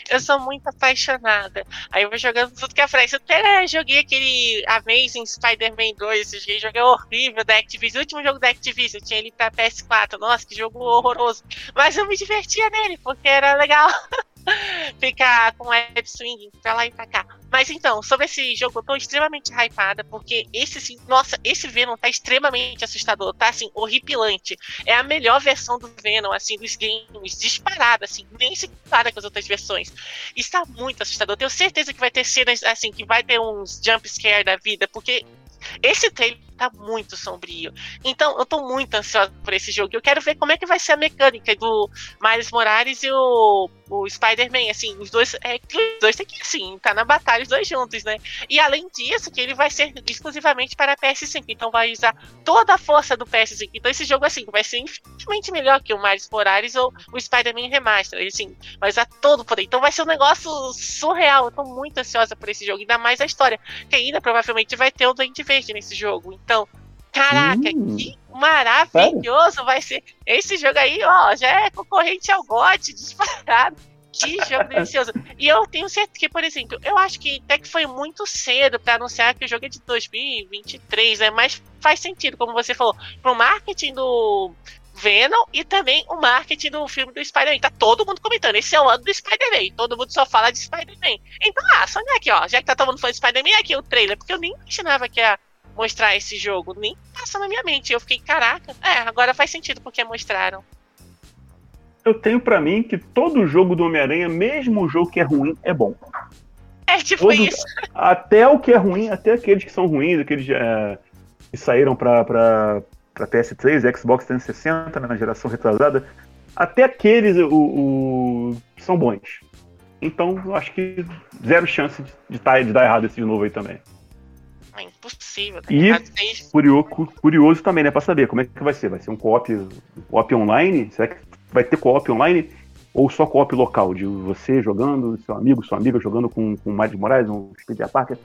Eu sou muito apaixonada. Aí eu vou jogando tudo que frente. Eu até joguei aquele Amazing Spider-Man 2, esse jogo é horrível da Activision. O último jogo da Activision, eu tinha ele pra PS4. Nossa, que jogo horroroso. Mas eu me divertia nele, porque era legal. <laughs> <laughs> ficar com web swing pra lá e pra cá. Mas então, sobre esse jogo, eu tô extremamente hypada, porque esse, assim, nossa, esse Venom tá extremamente assustador, tá, assim, horripilante. É a melhor versão do Venom, assim, dos games, disparada, assim, nem se compara com as outras versões. Está muito assustador. Tenho certeza que vai ter cenas, assim, que vai ter uns jump scare da vida, porque esse trailer tá muito sombrio. Então, eu tô muito ansiosa por esse jogo. Eu quero ver como é que vai ser a mecânica do Miles Morales e o, o Spider-Man. Assim, os dois. É, os dois tem que, assim, tá na batalha os dois juntos, né? E além disso, que ele vai ser exclusivamente para PS5. Então, vai usar toda a força do PS5. Então, esse jogo, assim, vai ser infinitamente melhor que o Miles Morales ou o Spider-Man Remaster. Assim, vai usar todo o poder. Então, vai ser um negócio surreal. Eu tô muito ansiosa por esse jogo. Ainda mais a história. Que ainda provavelmente vai ter o Duende Verde nesse jogo. Então, caraca, hum, que maravilhoso sério? vai ser. Esse jogo aí, ó, já é concorrente ao GOT, disparado. Que jogo delicioso. <laughs> E eu tenho certeza que, por exemplo, eu acho que até que foi muito cedo para anunciar que o jogo é de 2023, né? Mas faz sentido, como você falou, pro marketing do Venom e também o marketing do filme do Spider-Man. Tá todo mundo comentando. Esse é o ano do Spider-Man. Todo mundo só fala de Spider-Man. Então, ah, só aqui, ó. Já que tá todo mundo falando de Spider-Man, aqui o trailer. Porque eu nem imaginava que ia mostrar esse jogo. Nem passa na minha mente. Eu fiquei, caraca, é, agora faz sentido porque mostraram. Eu tenho para mim que todo jogo do Homem-Aranha, mesmo o jogo que é ruim, é bom. É tipo todo, isso. <laughs> Até o que é ruim, até aqueles que são ruins, aqueles é, que saíram pra, pra, pra PS3, Xbox 360, né, na geração retrasada, até aqueles o, o, são bons. Então, eu acho que zero chance de, de, tá, de dar errado esse de novo aí também. É impossível. Tá e curioso, curioso também, né, pra saber como é que vai ser. Vai ser um co-op, co online? Será que vai ter co-op online? Ou só co-op local, de você jogando, seu amigo, sua amiga jogando com, com o Miles Moraes, um Speed Parker?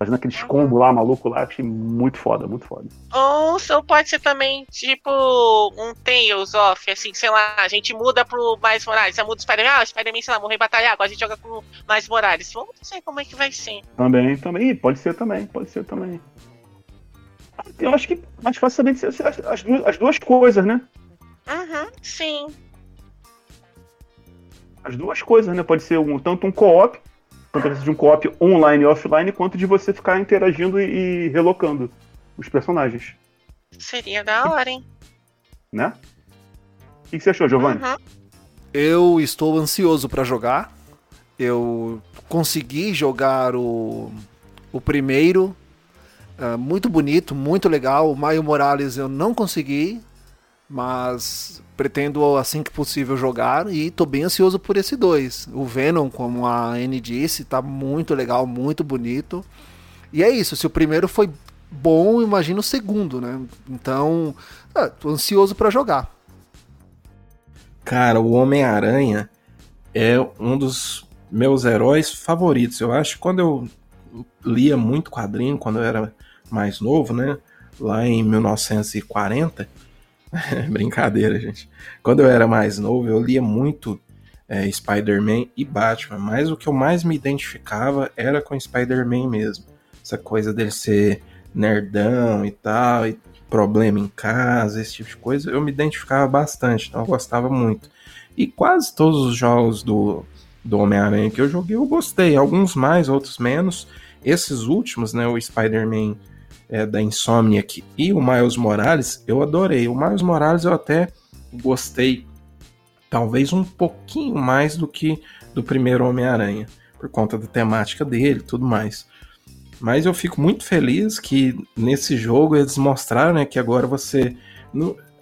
Fazendo aqueles combos lá, maluco lá, achei muito foda, muito foda. Ou, ou pode ser também, tipo, um Tales of, assim, sei lá, a gente muda pro Mais Morales. Você muda o Spider-Man, ah, o Spider-Man, sei lá, morreu em batalha, agora a gente joga com Mais Morales. Vamos ver como é que vai ser. Também, também, pode ser também, pode ser também. Eu acho que mais facilmente as, as, duas, as duas coisas, né? Uhum, sim. As duas coisas, né? Pode ser um, tanto um co-op, tanto de um co-op online e offline, quanto de você ficar interagindo e, e relocando os personagens. Seria da hora, hein? Né? O que você achou, Giovanni? Uhum. Eu estou ansioso para jogar. Eu consegui jogar o, o primeiro. Uh, muito bonito, muito legal. O Maio Morales eu não consegui, mas pretendo assim que possível jogar e tô bem ansioso por esse dois. O Venom, como a Anne disse, tá muito legal, muito bonito. E é isso, se o primeiro foi bom, imagina o segundo, né? Então, ah, tô ansioso para jogar. Cara, o Homem-Aranha é um dos meus heróis favoritos. Eu acho que quando eu lia muito quadrinho, quando eu era mais novo, né? Lá em 1940, <laughs> Brincadeira, gente. Quando eu era mais novo, eu lia muito é, Spider-Man e Batman, mas o que eu mais me identificava era com Spider-Man mesmo. Essa coisa dele ser nerdão e tal, e problema em casa, esse tipo de coisa, eu me identificava bastante, então eu gostava muito. E quase todos os jogos do, do Homem-Aranha que eu joguei eu gostei, alguns mais, outros menos. Esses últimos, né, o Spider-Man é, da Insomniac e o Miles Morales, eu adorei. O Miles Morales eu até gostei, talvez um pouquinho mais do que do primeiro Homem-Aranha, por conta da temática dele e tudo mais. Mas eu fico muito feliz que nesse jogo eles mostraram né, que agora você.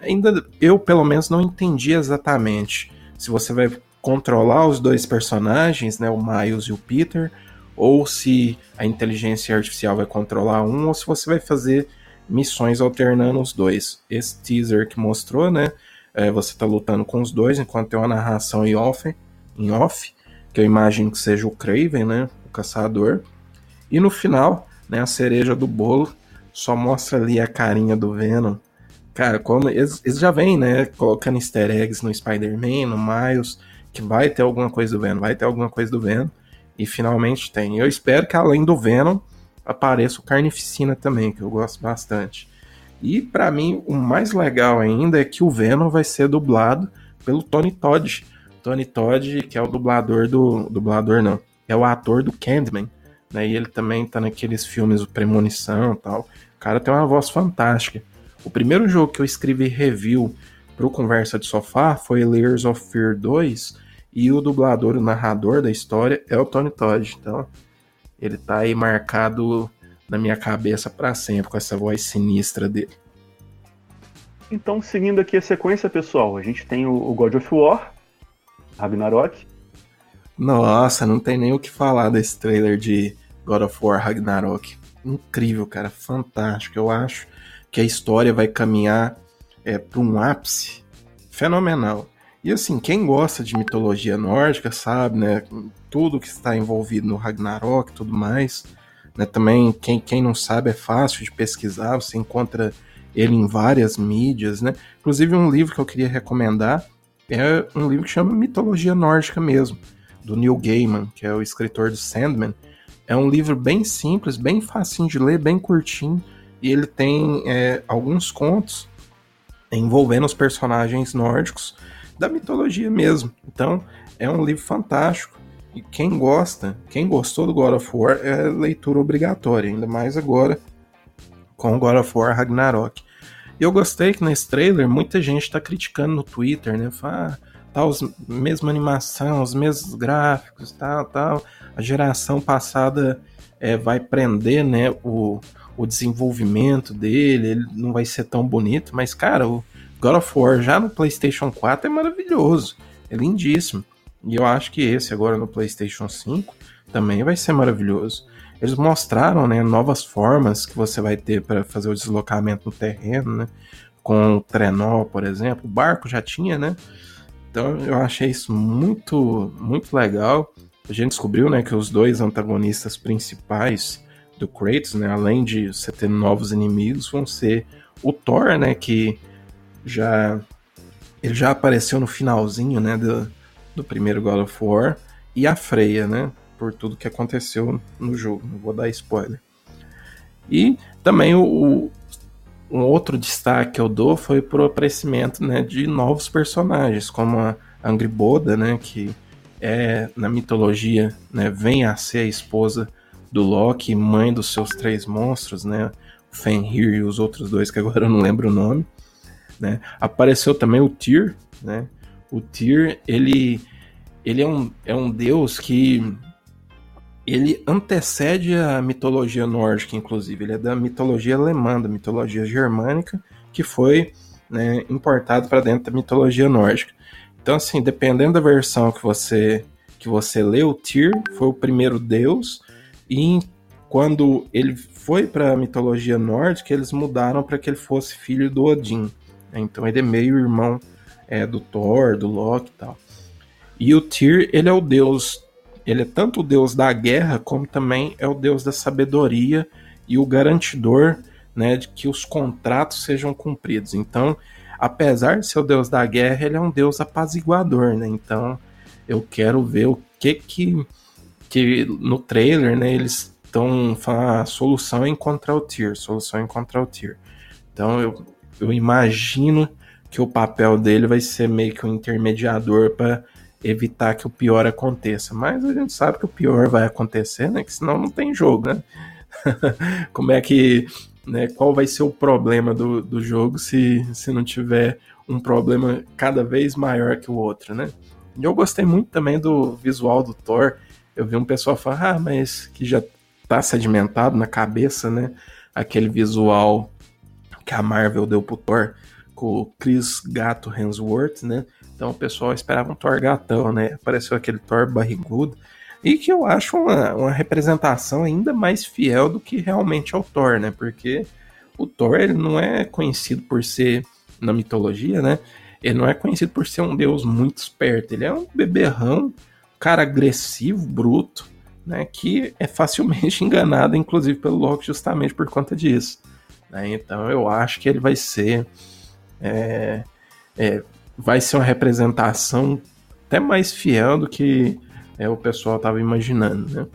ainda eu, pelo menos, não entendi exatamente se você vai controlar os dois personagens, né, o Miles e o Peter, ou se a inteligência artificial vai controlar um, ou se você vai fazer missões alternando os dois. Esse teaser que mostrou, né? É, você está lutando com os dois, enquanto tem uma narração em off, em off, que eu imagino que seja o Craven, né? O caçador. E no final, né, a cereja do bolo só mostra ali a carinha do Venom. Cara, como eles, eles já vêm, né, colocando easter eggs no Spider-Man, no Miles, que vai ter alguma coisa do Venom, vai ter alguma coisa do Venom. E finalmente tem. Eu espero que além do Venom apareça o Carnificina também, que eu gosto bastante. E para mim o mais legal ainda é que o Venom vai ser dublado pelo Tony Todd. Tony Todd, que é o dublador do dublador não, é o ator do Candyman, né? E ele também tá naqueles filmes o Premonição, tal. O cara tem uma voz fantástica. O primeiro jogo que eu escrevi review pro Conversa de Sofá foi Layers of Fear 2 e o dublador, o narrador da história é o Tony Todd. Então, ele tá aí marcado na minha cabeça para sempre com essa voz sinistra dele. Então, seguindo aqui a sequência, pessoal, a gente tem o God of War, Ragnarok. Nossa, não tem nem o que falar desse trailer de God of War Ragnarok. Incrível, cara, fantástico. Eu acho que a história vai caminhar é, para um ápice fenomenal. E assim, quem gosta de mitologia nórdica sabe, né? Tudo que está envolvido no Ragnarok e tudo mais. Né, também, quem, quem não sabe, é fácil de pesquisar, você encontra ele em várias mídias, né? Inclusive, um livro que eu queria recomendar é um livro que chama Mitologia Nórdica mesmo, do Neil Gaiman, que é o escritor do Sandman. É um livro bem simples, bem facinho de ler, bem curtinho, e ele tem é, alguns contos envolvendo os personagens nórdicos da mitologia mesmo. Então, é um livro fantástico. E quem gosta, quem gostou do God of War, é leitura obrigatória, ainda mais agora com o God of War Ragnarok. E eu gostei que nesse trailer muita gente está criticando no Twitter, né? Fala, ah, tá os mesma animação, os mesmos gráficos, tal, tal. A geração passada é, vai prender, né, o, o desenvolvimento dele, ele não vai ser tão bonito, mas cara, o, God of War já no PlayStation 4 é maravilhoso, é lindíssimo. E eu acho que esse agora no PlayStation 5 também vai ser maravilhoso. Eles mostraram né, novas formas que você vai ter para fazer o deslocamento no terreno, né? Com o trenó, por exemplo. O barco já tinha, né? Então eu achei isso muito, muito legal. A gente descobriu né, que os dois antagonistas principais do Kratos, né? Além de você ter novos inimigos, vão ser o Thor, né? Que já ele já apareceu no finalzinho, né? Do, do primeiro God of War e a Freya, né? Por tudo que aconteceu no jogo. Não vou dar spoiler. E também o, o um outro destaque que eu dou foi pro aparecimento né, de novos personagens, como a Angry Boda, né? Que é na mitologia, né? Vem a ser a esposa do Loki, mãe dos seus três monstros, né? Fenrir e os outros dois, que agora eu não lembro o nome. Né? Apareceu também o Tyr, né? O Tyr, ele, ele é, um, é um deus que ele antecede a mitologia nórdica, inclusive. Ele é da mitologia alemã, da mitologia germânica, que foi né, importado para dentro da mitologia nórdica. Então, assim, dependendo da versão que você que você lê, o Tyr foi o primeiro deus e quando ele foi para a mitologia nórdica, eles mudaram para que ele fosse filho do Odin. Então ele é meio irmão é, do Thor, do Loki e tal. E o Tyr, ele é o deus, ele é tanto o deus da guerra, como também é o deus da sabedoria e o garantidor né, de que os contratos sejam cumpridos. Então, apesar de ser o deus da guerra, ele é um deus apaziguador, né? Então, eu quero ver o que que que no trailer, né, eles estão falando a solução é encontrar o Tyr, solução é encontrar o Tyr. Então eu, eu imagino que o papel dele vai ser meio que um intermediador para evitar que o pior aconteça. Mas a gente sabe que o pior vai acontecer, né? Que senão não tem jogo, né? <laughs> Como é que. Né, qual vai ser o problema do, do jogo se, se não tiver um problema cada vez maior que o outro, né? E eu gostei muito também do visual do Thor eu vi um pessoal falar, ah, mas que já tá sedimentado na cabeça, né? Aquele visual que a Marvel deu pro Thor com o Chris Gato Hemsworth, né? Então o pessoal esperava um Thor gatão, né? Apareceu aquele Thor barrigudo. E que eu acho uma, uma representação ainda mais fiel do que realmente é o Thor, né? Porque o Thor ele não é conhecido por ser, na mitologia, né? Ele não é conhecido por ser um deus muito esperto. Ele é um beberrão cara agressivo, bruto, né, que é facilmente <laughs> enganado, inclusive pelo Loki, justamente por conta disso. Né? Então eu acho que ele vai ser é, é, vai ser uma representação até mais fiel do que é, o pessoal estava imaginando, né?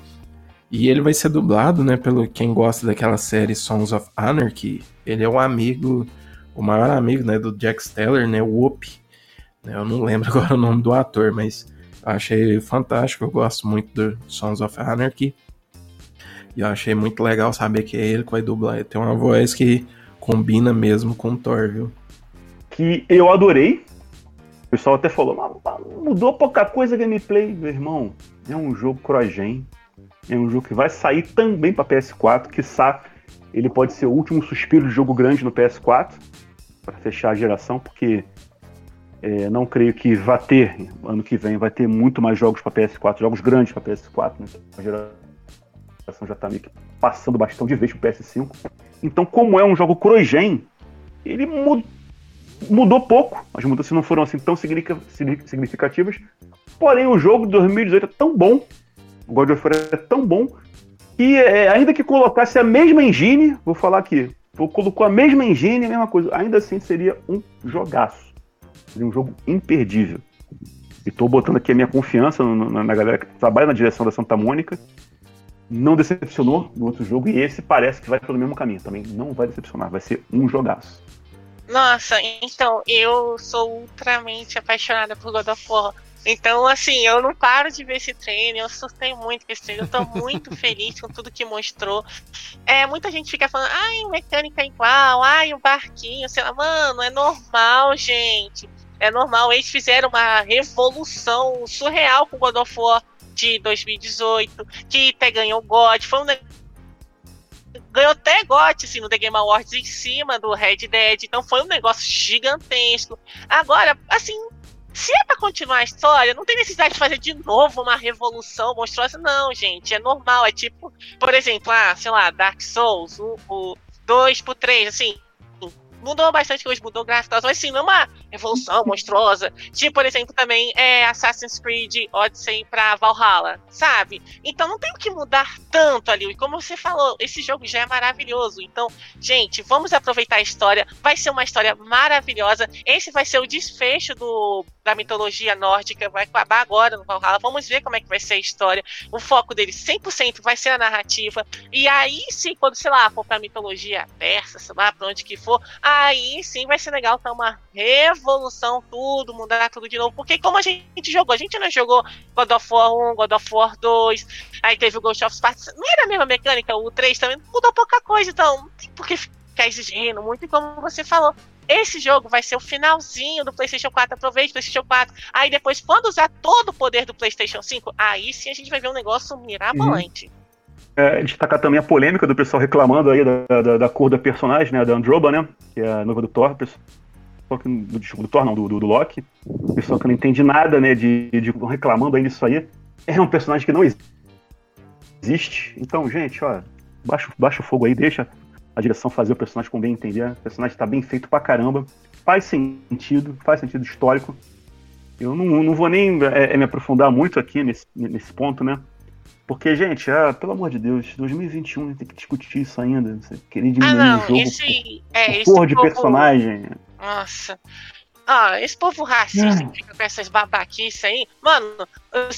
E ele vai ser dublado, né, pelo quem gosta daquela série Sons of Anarchy. Ele é o amigo, o maior amigo, né, do Jack Steller, né, o Whoop. Né, eu não lembro <laughs> agora o nome do ator, mas Achei fantástico, eu gosto muito do Sons of Anarchy. E eu achei muito legal saber que é ele que vai dublar. Ele tem uma voz que combina mesmo com o Thor, viu? Que eu adorei. O pessoal até falou, mudou pouca coisa a gameplay. Meu irmão, é um jogo cross-gen. É um jogo que vai sair também para PS4. Que ele pode ser o último suspiro de jogo grande no PS4 para fechar a geração, porque é, não creio que vá ter, ano que vem, vai ter muito mais jogos para PS4, jogos grandes para PS4. Né? A geração já está meio que passando bastante de vez para PS5. Então, como é um jogo cross-gen, ele mudou pouco. As mudanças não foram assim tão significativas. Porém, o jogo de 2018 é tão bom, o God of War é tão bom, que é, ainda que colocasse a mesma engine, vou falar aqui, colocou a mesma engine, a mesma coisa, ainda assim seria um jogaço. Seria um jogo imperdível. E tô botando aqui a minha confiança na, galera que trabalha na direção da Santa Mônica. Não decepcionou no outro jogo e esse parece que vai pelo mesmo caminho. Também não vai decepcionar, vai ser um jogaço. Nossa, então eu sou ultramente apaixonada por God of War. Então, assim, eu não paro de ver esse treino, eu surtei muito com esse treino, eu tô muito <laughs> feliz com tudo que mostrou. É, muita gente fica falando, ai, mecânica é igual, ai, o barquinho, sei lá, mano, é normal, gente. É normal, eles fizeram uma revolução surreal com God of War de 2018, que até ganhou God, foi um ganhou até GOT assim, no The Game Awards em cima do Red Dead, então foi um negócio gigantesco. Agora, assim, se é pra continuar a história, não tem necessidade de fazer de novo uma revolução monstruosa, não, gente. É normal, é tipo, por exemplo, ah, sei lá, Dark Souls, o, o 2 pro 3, assim, mudou bastante coisa, mudou gráfico, mas assim, não é uma revolução monstruosa. Tipo, por exemplo, também é Assassin's Creed Odyssey pra Valhalla, sabe? Então não tem o que mudar tanto ali. E como você falou, esse jogo já é maravilhoso. Então, gente, vamos aproveitar a história. Vai ser uma história maravilhosa. Esse vai ser o desfecho do, da mitologia nórdica. Vai acabar agora no Valhalla. Vamos ver como é que vai ser a história. O foco dele 100% vai ser a narrativa. E aí sim, quando, sei lá, for pra mitologia persa, sei lá, pra onde que for, aí sim vai ser legal ter uma revolução, tudo, mudar tudo de novo. Porque como a gente jogou, a gente não jogou God of War 1, God of War 2, aí teve o Ghost of Sparta, não era a mesma mecânica, o 3 também mudou pouca coisa, então tem por que ficar exigindo muito, e como você falou, esse jogo vai ser o finalzinho do PlayStation 4. Aproveite o PlayStation 4. Aí depois, quando usar todo o poder do PlayStation 5, aí sim a gente vai ver um negócio mirabolante. Uhum. É, destacar também a polêmica do pessoal reclamando aí da, da, da, cor da personagem, né? Da Androba, né? Que é a noiva do Thor. Pessoal que, do, do Thor, não, do, do, do Loki. Pessoal que não entende nada, né? De, de reclamando aí disso aí. É um personagem que não existe. Então, gente, ó, baixa, baixa o fogo aí, deixa a direção fazer o personagem com bem entender. O personagem tá bem feito pra caramba. Faz sentido, faz sentido histórico. Eu não, não vou nem é, é, me aprofundar muito aqui nesse, nesse ponto, né? Porque, gente, ah, pelo amor de Deus, 2021 tem que discutir isso ainda. Querer diminuir ah, não, o jogo esse, por, é, por de povo... personagem. Nossa. Ah, esse povo racista que fica com essas babaquices aí. Mano,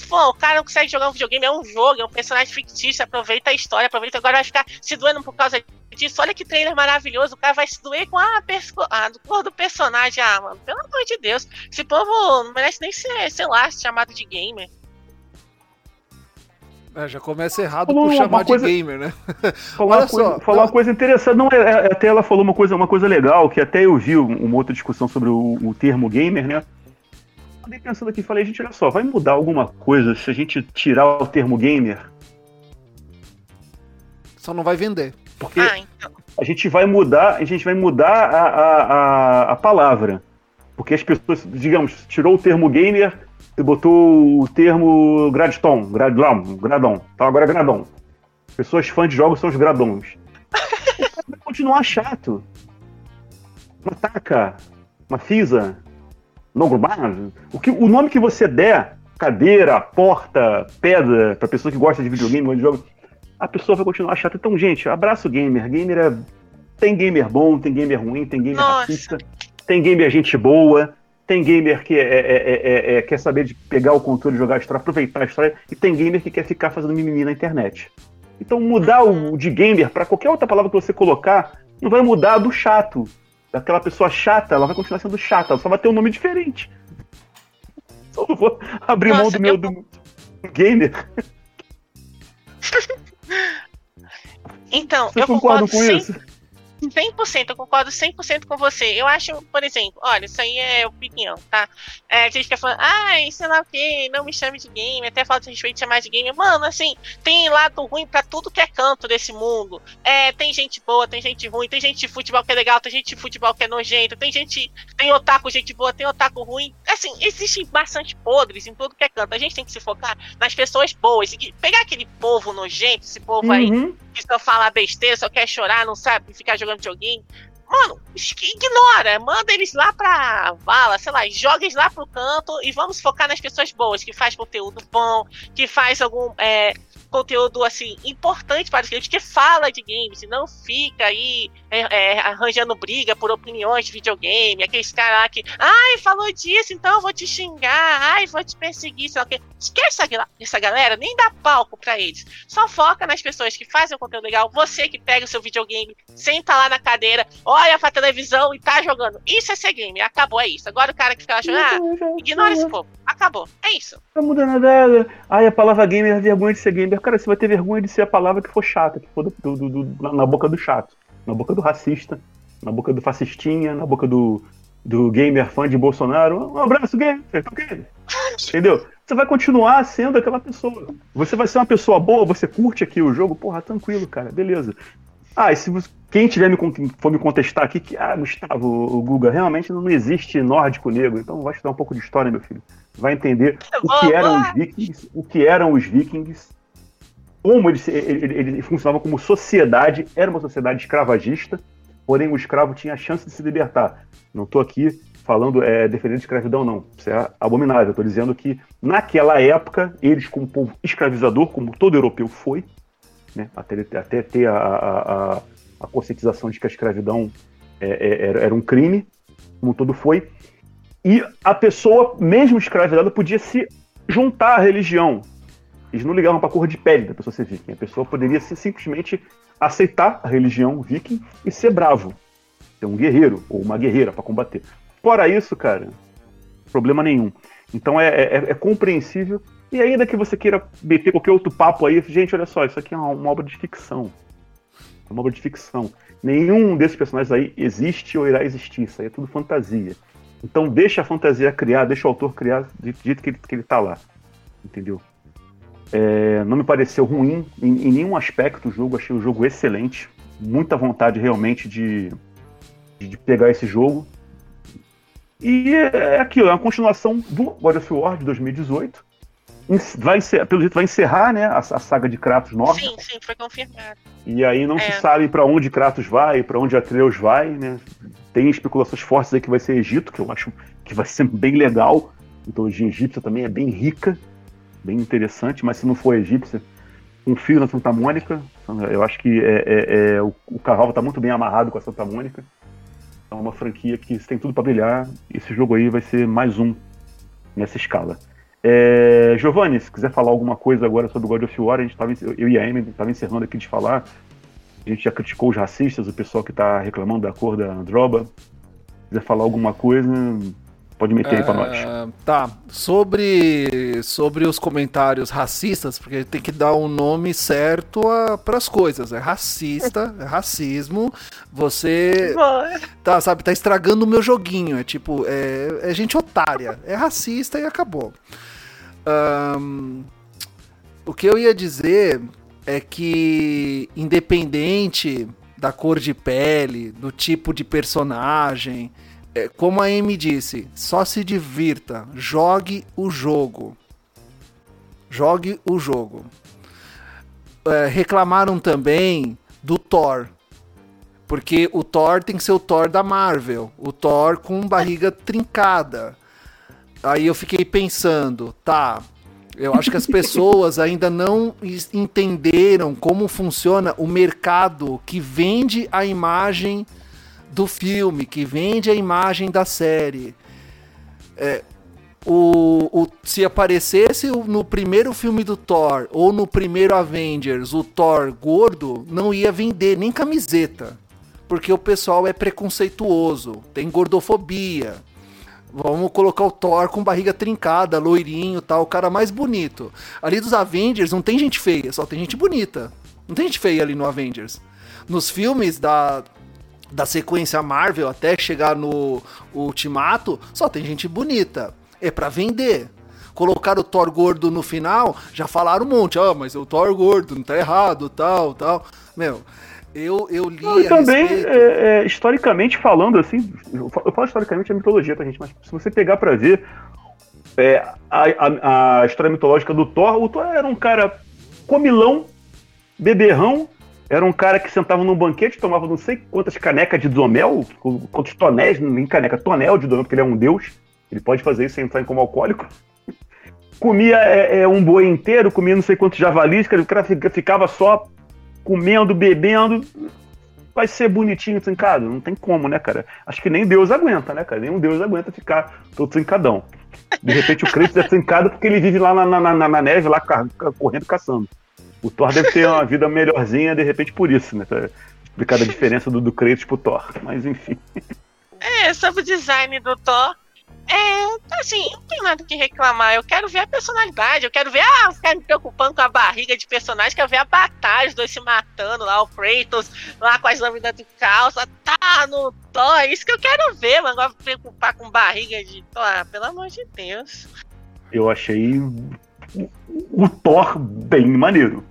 pô, o cara não consegue jogar um videogame, é um jogo, é um personagem fictício, aproveita a história, aproveita agora vai ficar se doendo por causa disso. Olha que trailer maravilhoso, o cara vai se doer com a, a cor do personagem. Ah, mano, pelo amor de Deus. Esse povo não merece nem ser, sei lá, chamado de gamer. É, já começa errado por chamar coisa, de gamer, né? <laughs> Falar, Olha coisa, só, falar uma coisa interessante. Não, é, é, até ela falou uma coisa, uma coisa legal, que até eu vi uma outra discussão sobre o, o termo gamer, né? Andei pensando aqui, falei, gente, olha só, vai mudar alguma coisa se a gente tirar o termo gamer? Só não vai vender. Porque ah, então. a gente vai mudar, a gente vai mudar a, a, a, a palavra. Porque as pessoas, digamos, tirou o termo gamer, botou o termo gradstone, gradão, gradão. Então agora é gradão. Pessoas fãs de jogos são os gradons. Vai continuar chato. Uma taca, uma fisa, nogumar, o, que, o nome que você der, cadeira, porta, pedra, pra pessoa que gosta de videogame, de jogo, a pessoa vai continuar chata. Então, gente, abraço gamer. Gamer é. Tem gamer bom, tem gamer ruim, tem gamer Nossa. racista, tem gamer gente boa, tem gamer que é, é, é, quer saber de pegar o controle, jogar a história, aproveitar a história, e tem gamer que quer ficar fazendo mimimi na internet. Então mudar o de gamer para qualquer outra palavra que você colocar, não vai mudar do chato. Daquela pessoa chata, ela vai continuar sendo chata, ela só vai ter um nome diferente. <laughs> Só não vou abrir Nossa, mão do meu eu... do gamer. <laughs> Então, Você eu concordo com isso? 100%, eu concordo 100% com você. Eu acho, por exemplo, olha, isso aí é opinião, tá? É, a gente fica falando, ai, sei lá o que, não me chame de game, até falta de respeito chamar de game. Mano, assim, tem lado ruim pra tudo que é canto desse mundo. É, tem gente boa, tem gente ruim, tem gente de futebol que é legal, tem gente de futebol que é nojento, tem gente, tem otaku, gente boa, tem otaku ruim. Assim, existem bastante podres em tudo que é canto. A gente tem que se focar nas pessoas boas. E pegar aquele povo nojento, esse povo uhum. aí que só fala besteira, só quer chorar, não sabe ficar jogando videogame. Mano, ignora, manda eles lá pra vala, sei lá, joga eles lá pro canto e vamos focar nas pessoas boas, que faz conteúdo bom, que faz algum. É, conteúdo assim importante para os games, que fala de games e não fica aí é, é, arranjando briga por opiniões de videogame, aqueles caras lá que, ai, falou disso, então eu vou te xingar, ai, vou te perseguir, sei lá o que. Esquece essa, essa galera, nem dá palco para eles. Só foca nas pessoas que fazem o conteúdo legal, você que pega o seu videogame, senta lá na cadeira, olha pra televisão e tá jogando. Isso é ser game, acabou, é isso. Agora o cara que fica achando, ah, ignora esse povo. Acabou, é isso. Não muda nada. Ai, a palavra gamer é vergonha de ser gamer. Cara, você vai ter vergonha de ser a palavra que for chata, que for do, do, do, na boca do chato, na boca do racista, na boca do fascistinha, na boca do, do gamer fã de Bolsonaro. Um abraço, gamer. Entendeu? Você vai continuar sendo aquela pessoa. Você vai ser uma pessoa boa, você curte aqui o jogo, porra, tranquilo, cara, beleza. Ah, e se você, quem tiver me, for me contestar aqui, que, ah, Gustavo, o Guga, realmente não existe nórdico negro, então vai estudar um pouco de história, meu filho. Vai entender o que eram os vikings, o que eram os vikings, como eles, eles funcionavam como sociedade, era uma sociedade escravagista, porém o escravo tinha a chance de se libertar. Não estou aqui falando é, defendendo escravidão, não. Isso é abominável. Tô dizendo que naquela época, eles, como povo escravizador, como todo europeu foi, né, até, até ter a, a, a, conscientização de que a escravidão é, é, era, era um crime, como todo foi, e a pessoa, mesmo escravizada, podia se juntar à religião. Eles não ligavam para a cor de pele da pessoa ser viking. A pessoa poderia simplesmente aceitar a religião viking e ser bravo. Ser um guerreiro ou uma guerreira para combater. Fora isso, cara, problema nenhum. Então é, é, é, compreensível. E ainda que você queira meter qualquer outro papo aí, gente, olha só, isso aqui é uma, uma obra de ficção. É uma obra de ficção. Nenhum desses personagens aí existe ou irá existir. Isso aí é tudo fantasia. Então deixa a fantasia criar, deixa o autor criar do jeito que ele, que ele tá lá. Entendeu? É, não me pareceu ruim em, em, nenhum aspecto o jogo, achei o jogo excelente. Muita vontade realmente de, de, de pegar esse jogo. E é aquilo, é uma continuação do God of War de 2018. Vai ser, pelo jeito vai encerrar né, a, a saga de Kratos Norte. Sim, sim, foi confirmado. E aí não é. se sabe para onde Kratos vai, para onde Atreus vai, né? Tem especulações fortes aí que vai ser Egito, que eu acho que vai ser bem legal. A mitologia egípcia também é bem rica, bem interessante, mas se não for egípcia, confio na Santa Mônica. Eu acho que é, é, é o, o cavalo está muito bem amarrado com a Santa Mônica. É uma franquia que tem tudo para brilhar. Esse jogo aí vai ser mais um nessa escala. É, Giovanni, se quiser falar alguma coisa agora sobre o God of War, a gente tava, eu e a Amy estava encerrando aqui de falar. A gente já criticou os racistas, o pessoal que está reclamando da cor da Androba. Se quiser falar alguma coisa, Pode meter aí pra nós. Ah, tá. Sobre, sobre os comentários racistas, porque tem que dar um nome certo para as coisas. É racista, <laughs> é racismo. Você. Tá, sabe, tá estragando o meu joguinho. É tipo, é, é gente otária. É racista e acabou. Um, o que eu ia dizer é que, independente da cor de pele, do tipo de personagem é, como a Amy disse, só se divirta, jogue o jogo. Jogue o jogo. É, reclamaram também do Thor. Porque o Thor tem que ser o Thor da Marvel. O Thor com barriga trincada. Aí eu fiquei pensando, tá. Eu acho que as pessoas ainda não entenderam como funciona o mercado que vende a imagem do filme, que vende a imagem da série. É, o, o, se aparecesse no primeiro filme do Thor ou no primeiro Avengers o Thor gordo, não ia vender nem camiseta. Porque o pessoal é preconceituoso, tem gordofobia. Vamos colocar o Thor com barriga trincada, loirinho tal, o cara mais bonito. Ali dos Avengers não tem gente feia, só tem gente bonita. Não tem gente feia ali no Avengers. Nos filmes da, da sequência Marvel até chegar no Ultimato, só tem gente bonita. É para vender. Colocar o Thor gordo no final, já falaram um monte. Ah, mas o Thor gordo, não tá errado, tal, tal. Meu, eu, eu li. Não, e também, é, é, historicamente falando, assim, eu falo historicamente a mitologia pra gente, mas se você pegar pra ver é, a, a, a história mitológica do Thor, o Thor era um cara comilão, beberrão, era um cara que sentava num banquete, tomava não sei quantas canecas de domel, quantos tonéis, nem caneca, tonel de domel, porque ele é um deus. Ele pode fazer isso sem entrar em como alcoólico. Comia é, é, um boi inteiro, comia não sei quantos javalis, o cara ficava só comendo, bebendo. Vai ser bonitinho trincado? Não tem como, né, cara? Acho que nem Deus aguenta, né, cara? Nenhum Deus aguenta ficar todo trincadão. De repente o Kratos é trincado porque ele vive lá na, na, na, na neve, lá correndo, caçando. O Thor deve ter uma vida melhorzinha, de repente, por isso, né? Pra explicar a diferença do, do Kratos pro Thor. Mas enfim. É, sobre o design do Thor. É, assim, não tem nada que reclamar. Eu quero ver a personalidade. Eu quero ver, ah, ficar me preocupando com a barriga de personagem. Quero ver a batalha, os dois se matando lá, o Kratos lá com as lâminas de calça. Tá no Thor. É isso que eu quero ver, mas agora preocupar com barriga de. Ah, pelo amor de Deus. Eu achei o Thor bem maneiro.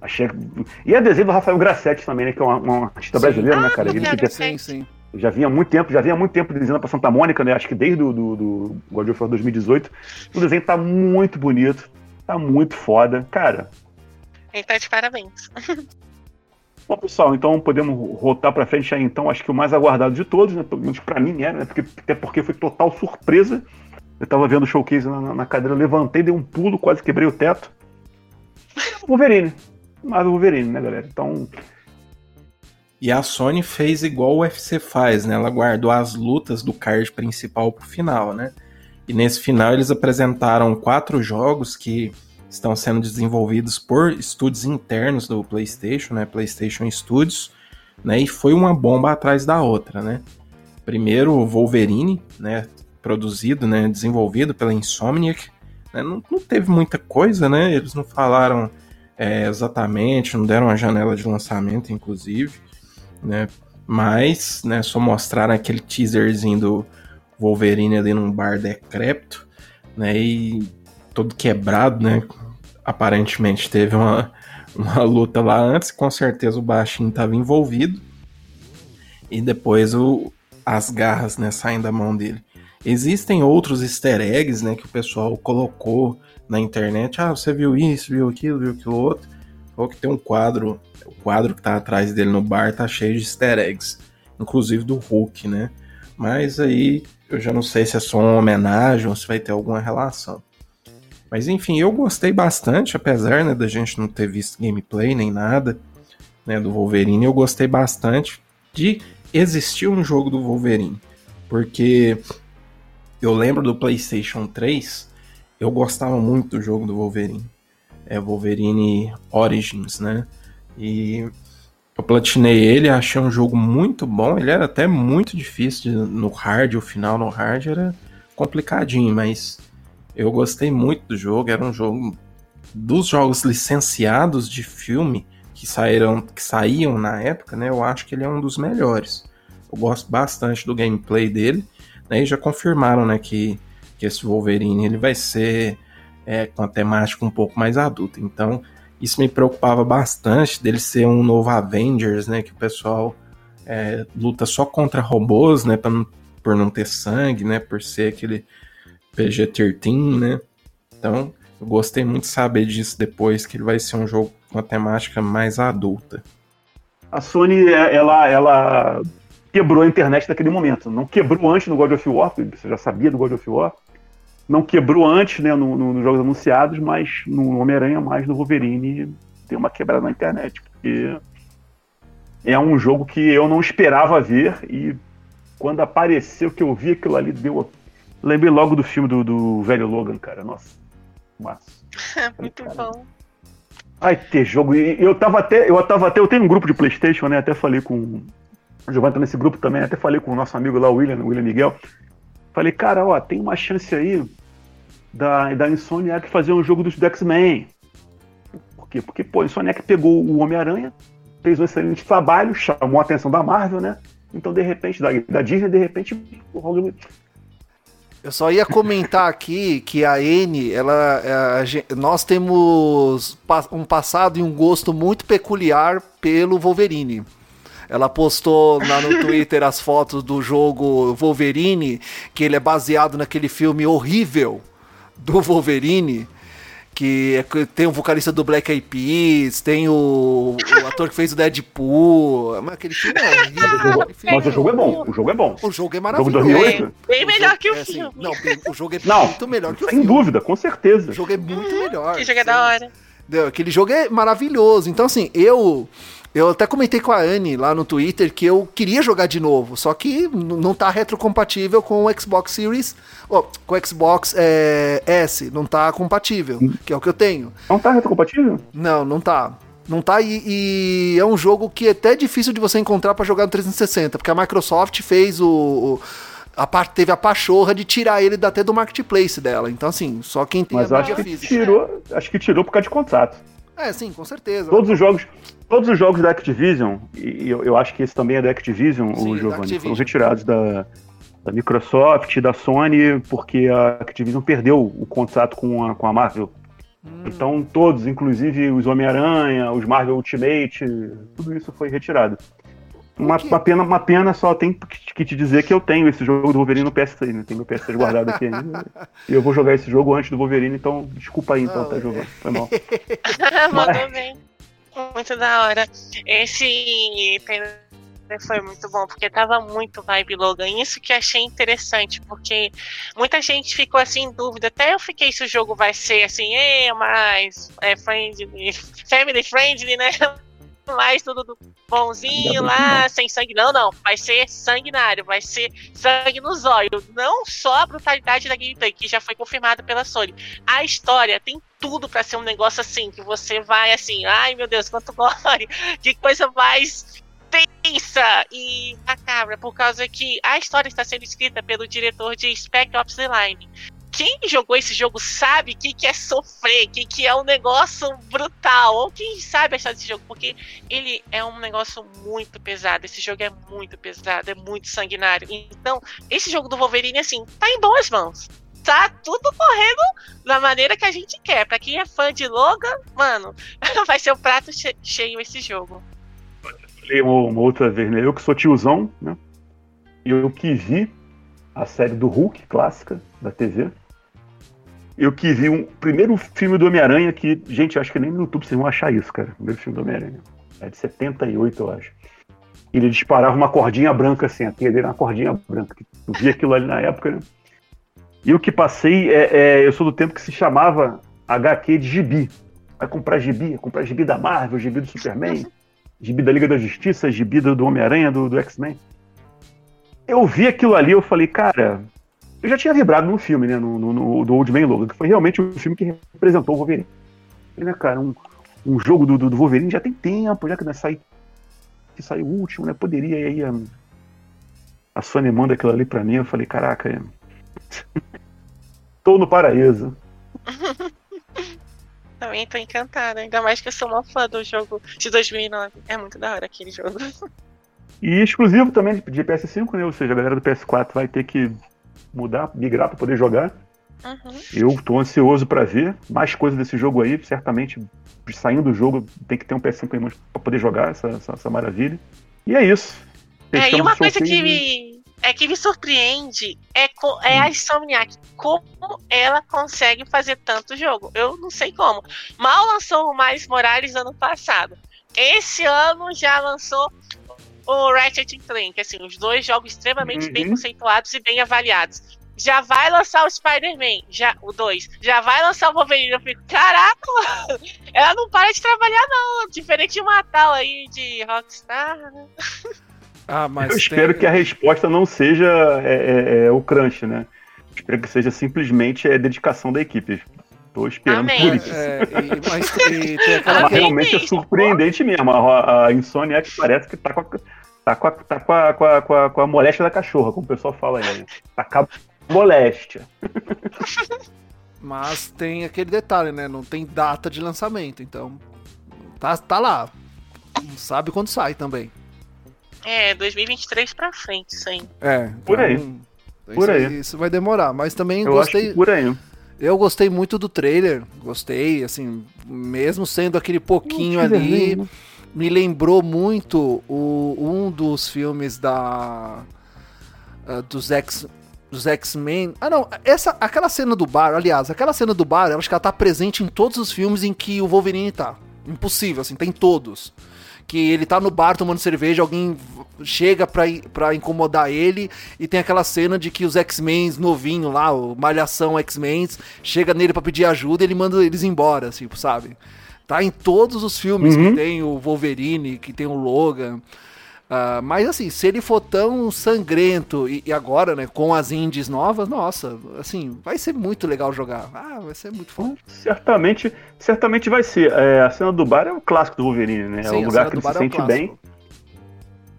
Achei... E a desenho do Rafael Grassetti também, né? Que é uma artista brasileira, né, cara? Ah, Ele que sim, sim. Já vinha muito tempo, já vinha muito tempo desenhando pra Santa Mônica, né? Acho que desde o do, do God of War 2018. O desenho tá muito bonito, tá muito foda. Cara. Ele tá de parabéns. Bom, pessoal, então podemos rotar para frente aí, então, acho que o mais aguardado de todos, né? Pelo menos pra mim era, né? Porque, até porque foi total surpresa. Eu tava vendo o showcase na, na cadeira, levantei, dei um pulo, quase quebrei o teto. Wolverine. Mas o Wolverine, né, galera? Então. E a Sony fez igual o UFC faz, né? Ela guardou as lutas do card principal pro final, né? E nesse final eles apresentaram quatro jogos que estão sendo desenvolvidos por estúdios internos do PlayStation, né? PlayStation Studios, né? E foi uma bomba atrás da outra, né? Primeiro o Wolverine, né? Produzido, né? Desenvolvido pela Insomniac. Né? Não, não teve muita coisa, né? Eles não falaram é, exatamente, não deram uma janela de lançamento, inclusive, né? Mas, né? Só mostraram aquele teaserzinho do Wolverine ali num bar decrépito, né? E todo quebrado, né? Aparentemente teve uma, <laughs> uma luta lá antes, com certeza o baixinho estava envolvido. E depois o, as garras, né, saem da mão dele. Existem outros easter eggs, né, que o pessoal colocou na internet. Ah, você viu isso, viu aquilo, viu aquilo outro. Ou que tem um quadro, quadro que tá atrás dele no bar tá cheio de easter eggs, inclusive do Hulk, né? Mas aí eu já não sei se é só uma homenagem ou se vai ter alguma relação. Mas enfim, eu gostei bastante, apesar né, da gente não ter visto gameplay nem nada né, do Wolverine, eu gostei bastante de existir um jogo do Wolverine. Porque eu lembro do PlayStation 3, eu gostava muito do jogo do Wolverine. É Wolverine Origins, né? E eu platinei ele, achei um jogo muito bom. Ele era até muito difícil no hard, o final no hard era complicadinho, mas eu gostei muito do jogo, era um jogo dos jogos licenciados de filme que saíram, que saíam na época, né? Eu acho que ele é um dos melhores. Eu gosto bastante do gameplay dele, né? E já confirmaram, né, que, que esse Wolverine ele vai ser é, com a temática um pouco mais adulta. Então, isso me preocupava bastante dele ser um novo Avengers, né? Que o pessoal é, luta só contra robôs, né? Não, por não ter sangue, né? Por ser aquele PG-13, né? Então, eu gostei muito de saber disso depois, que ele vai ser um jogo com uma temática mais adulta. A Sony, é, ela, ela quebrou a internet naquele momento. Não quebrou antes no God of War, você já sabia do God of War. Não quebrou antes, né, nos no, no jogos anunciados, mas no Homem-Aranha, mais no Wolverine, tem uma quebrada na internet. Porque é um jogo que eu não esperava ver e quando apareceu que eu vi aquilo ali, deu Lembrei logo do filme do, do velho Logan, cara. Nossa. Massa. <laughs> Muito cara. bom. Ai, ter jogo. E eu tava até. Eu tava até. Eu tenho um grupo de Playstation, né? Até falei com. O Giovanni tá nesse grupo também, até falei com o nosso amigo lá, o William, o William Miguel. Falei, cara, ó, tem uma chance aí da, da Insomniac fazer um jogo dos X-Men. Por quê? Porque, pô, a Insomniac pegou o Homem-Aranha, fez um excelente trabalho, chamou a atenção da Marvel, né? Então, de repente, da, da Disney, de repente, o Hollywood eu só ia comentar aqui que a N, ela, é, a, nós temos um passado e um gosto muito peculiar pelo Wolverine. Ela postou lá no Twitter as fotos do jogo Wolverine, que ele é baseado naquele filme horrível do Wolverine que é, tem o vocalista do Black Eyed Peas, tem o, o ator que fez o Deadpool. Mas aquele filme é horrível. Mas o jogo é bom. O jogo é bom. O jogo é maravilhoso. Jogo 2008? Bem melhor que o, é, assim, filme. Não, o jogo é não, muito melhor que o sem filme. Sem dúvida, com certeza. O jogo é muito melhor. Que jogo é da hora. Aquele jogo é maravilhoso. Então, assim, eu eu até comentei com a Anne lá no Twitter que eu queria jogar de novo, só que não tá retrocompatível com o Xbox Series, oh, com o Xbox é, S, não tá compatível, que é o que eu tenho. Não tá retrocompatível? Não, não tá. Não tá, e, e é um jogo que é até difícil de você encontrar para jogar no 360, porque a Microsoft fez o, o a parte teve a pachorra de tirar ele até do marketplace dela. Então, assim, só quem tem Mas a mídia física. Tirou, acho que tirou por causa de contrato. É, sim, com certeza. Todos os jogos, todos os jogos da Activision, e eu, eu acho que esse também é da Activision, sim, o Giovanni, Activision. foram retirados da, da Microsoft, da Sony, porque a Activision perdeu o contrato com a, com a Marvel. Hum. Então todos, inclusive os Homem-Aranha, os Marvel Ultimate, tudo isso foi retirado. Uma, uma, pena, uma pena só tem que te dizer que eu tenho esse jogo do Wolverine no PS3, né? Tenho meu PS3 guardado aqui ainda. e <laughs> eu vou jogar esse jogo antes do Wolverine, então desculpa aí então, tá jogando. Foi mal. <laughs> Mandou bem. Muito da hora. Esse foi muito bom, porque tava muito vibe Logan. Isso que achei interessante, porque muita gente ficou assim em dúvida. Até eu fiquei se o jogo vai ser assim, é mais é, friendly, family friendly, né? Mais tudo bonzinho lá, sem sangue. Não, não. Vai ser sanguinário, vai ser sangue nos olhos. Não só a brutalidade da gameplay, que já foi confirmada pela Sony. A história tem tudo para ser um negócio assim, que você vai assim, ai meu Deus, quanto gore, <laughs> que coisa mais tensa e macabra, por causa que a história está sendo escrita pelo diretor de Spec Ops The Line quem jogou esse jogo sabe o que, que é sofrer, o que, que é um negócio brutal, ou quem sabe a história desse jogo, porque ele é um negócio muito pesado. Esse jogo é muito pesado, é muito sanguinário. Então, esse jogo do Wolverine, assim, tá em boas mãos. Tá tudo correndo da maneira que a gente quer. Pra quem é fã de Logan, mano, <laughs> vai ser um prato cheio esse jogo. Falei uma outra vez, né? Eu que sou tiozão, né? Eu que vi a série do Hulk, clássica, da TV eu que vi um primeiro filme do Homem-Aranha que, gente, acho que nem no YouTube vocês vão achar isso, cara. Primeiro filme do Homem-Aranha. É de 78, eu acho. Ele disparava uma cordinha branca assim, a teia dele era uma cordinha branca. Eu vi aquilo ali na época, né? E o que passei é, é, Eu sou do tempo que se chamava HQ de gibi. Vai comprar gibi, vai comprar gibi da Marvel, gibi do Superman, gibi da Liga da Justiça, gibi do, do Homem-Aranha, do, do X-Men. Eu vi aquilo ali, eu falei, cara, eu já tinha vibrado no filme, né? No, no, no do Old Man Logan, que foi realmente o filme que representou o Wolverine. Né, cara, um, um jogo do, do, do, Wolverine já tem tempo, já que né, sai, que saiu o último, né? Poderia, aí a, a Sony manda aquilo ali pra mim, eu falei, caraca, é... <laughs> tô no paraíso. <laughs> Também tô encantada, ainda mais que eu sou uma fã do jogo de 2009. É muito da hora aquele jogo. E exclusivo também de PS5, né? Ou seja, a galera do PS4 vai ter que mudar, migrar para poder jogar. Uhum. Eu estou ansioso para ver mais coisas desse jogo aí. Certamente, saindo do jogo, tem que ter um PS5 em mãos para poder jogar essa, essa, essa, maravilha. E é isso. É, e uma coisa que me, é que me surpreende é, é a hum. Insomniac. Como ela consegue fazer tanto jogo? Eu não sei como. Mal lançou o Mais Morales ano passado. Esse ano já lançou o Ratchet Clank, assim, os dois jogos extremamente uhum. bem conceituados e bem avaliados. Já vai lançar o Spider-Man, já, o 2. Já vai lançar o Wolverine. Eu fico, caraca, mano, <laughs> ela não para de trabalhar, não. Diferente de uma tal aí de Rockstar, né? <laughs> Ah, mas Eu tem... espero que a resposta não seja é, é, é, o crunch, né? Espero que seja simplesmente a é, dedicação da equipe. Tô esperando Amém. por isso. É, e, mas, e <laughs> aquela... mas realmente é surpreendente mesmo. A, a Insomniac parece que tá com a, tá com a, tá com a, com a, com a, com a moléstia da cachorra, como o pessoal fala aí. Né? Tá com a moléstia. <laughs> Mas tem aquele detalhe, né? Não tem data de lançamento, então tá, tá lá. Não sabe quando sai também. É, 2023 pra frente, isso aí. É, então, por aí. Então por aí. Isso vai demorar, mas também Eu gostei. por aí. Eu gostei muito do trailer, gostei, assim, mesmo sendo aquele pouquinho ali, me lembrou muito o, um dos filmes da uh, dos X dos X-Men. Ah, não, essa aquela cena do bar, aliás, aquela cena do bar, eu acho que ela tá presente em todos os filmes em que o Wolverine tá. Impossível, assim, tem todos que ele tá no bar tomando cerveja, alguém chega pra, pra incomodar ele, e tem aquela cena de que os X-Men novinho lá, o Malhação X-Men, chega nele para pedir ajuda e ele manda eles embora, tipo, sabe? Tá em todos os filmes uhum. que tem o Wolverine, que tem o Logan. Uh, mas assim, se ele for tão sangrento e, e, agora, né, com as indies novas, nossa, assim, vai ser muito legal jogar. Ah, vai ser muito foda. Certamente, certamente vai ser. É, a cena do bar é o clássico do Wolverine, né? Sim, é o lugar que ele se é sente bem.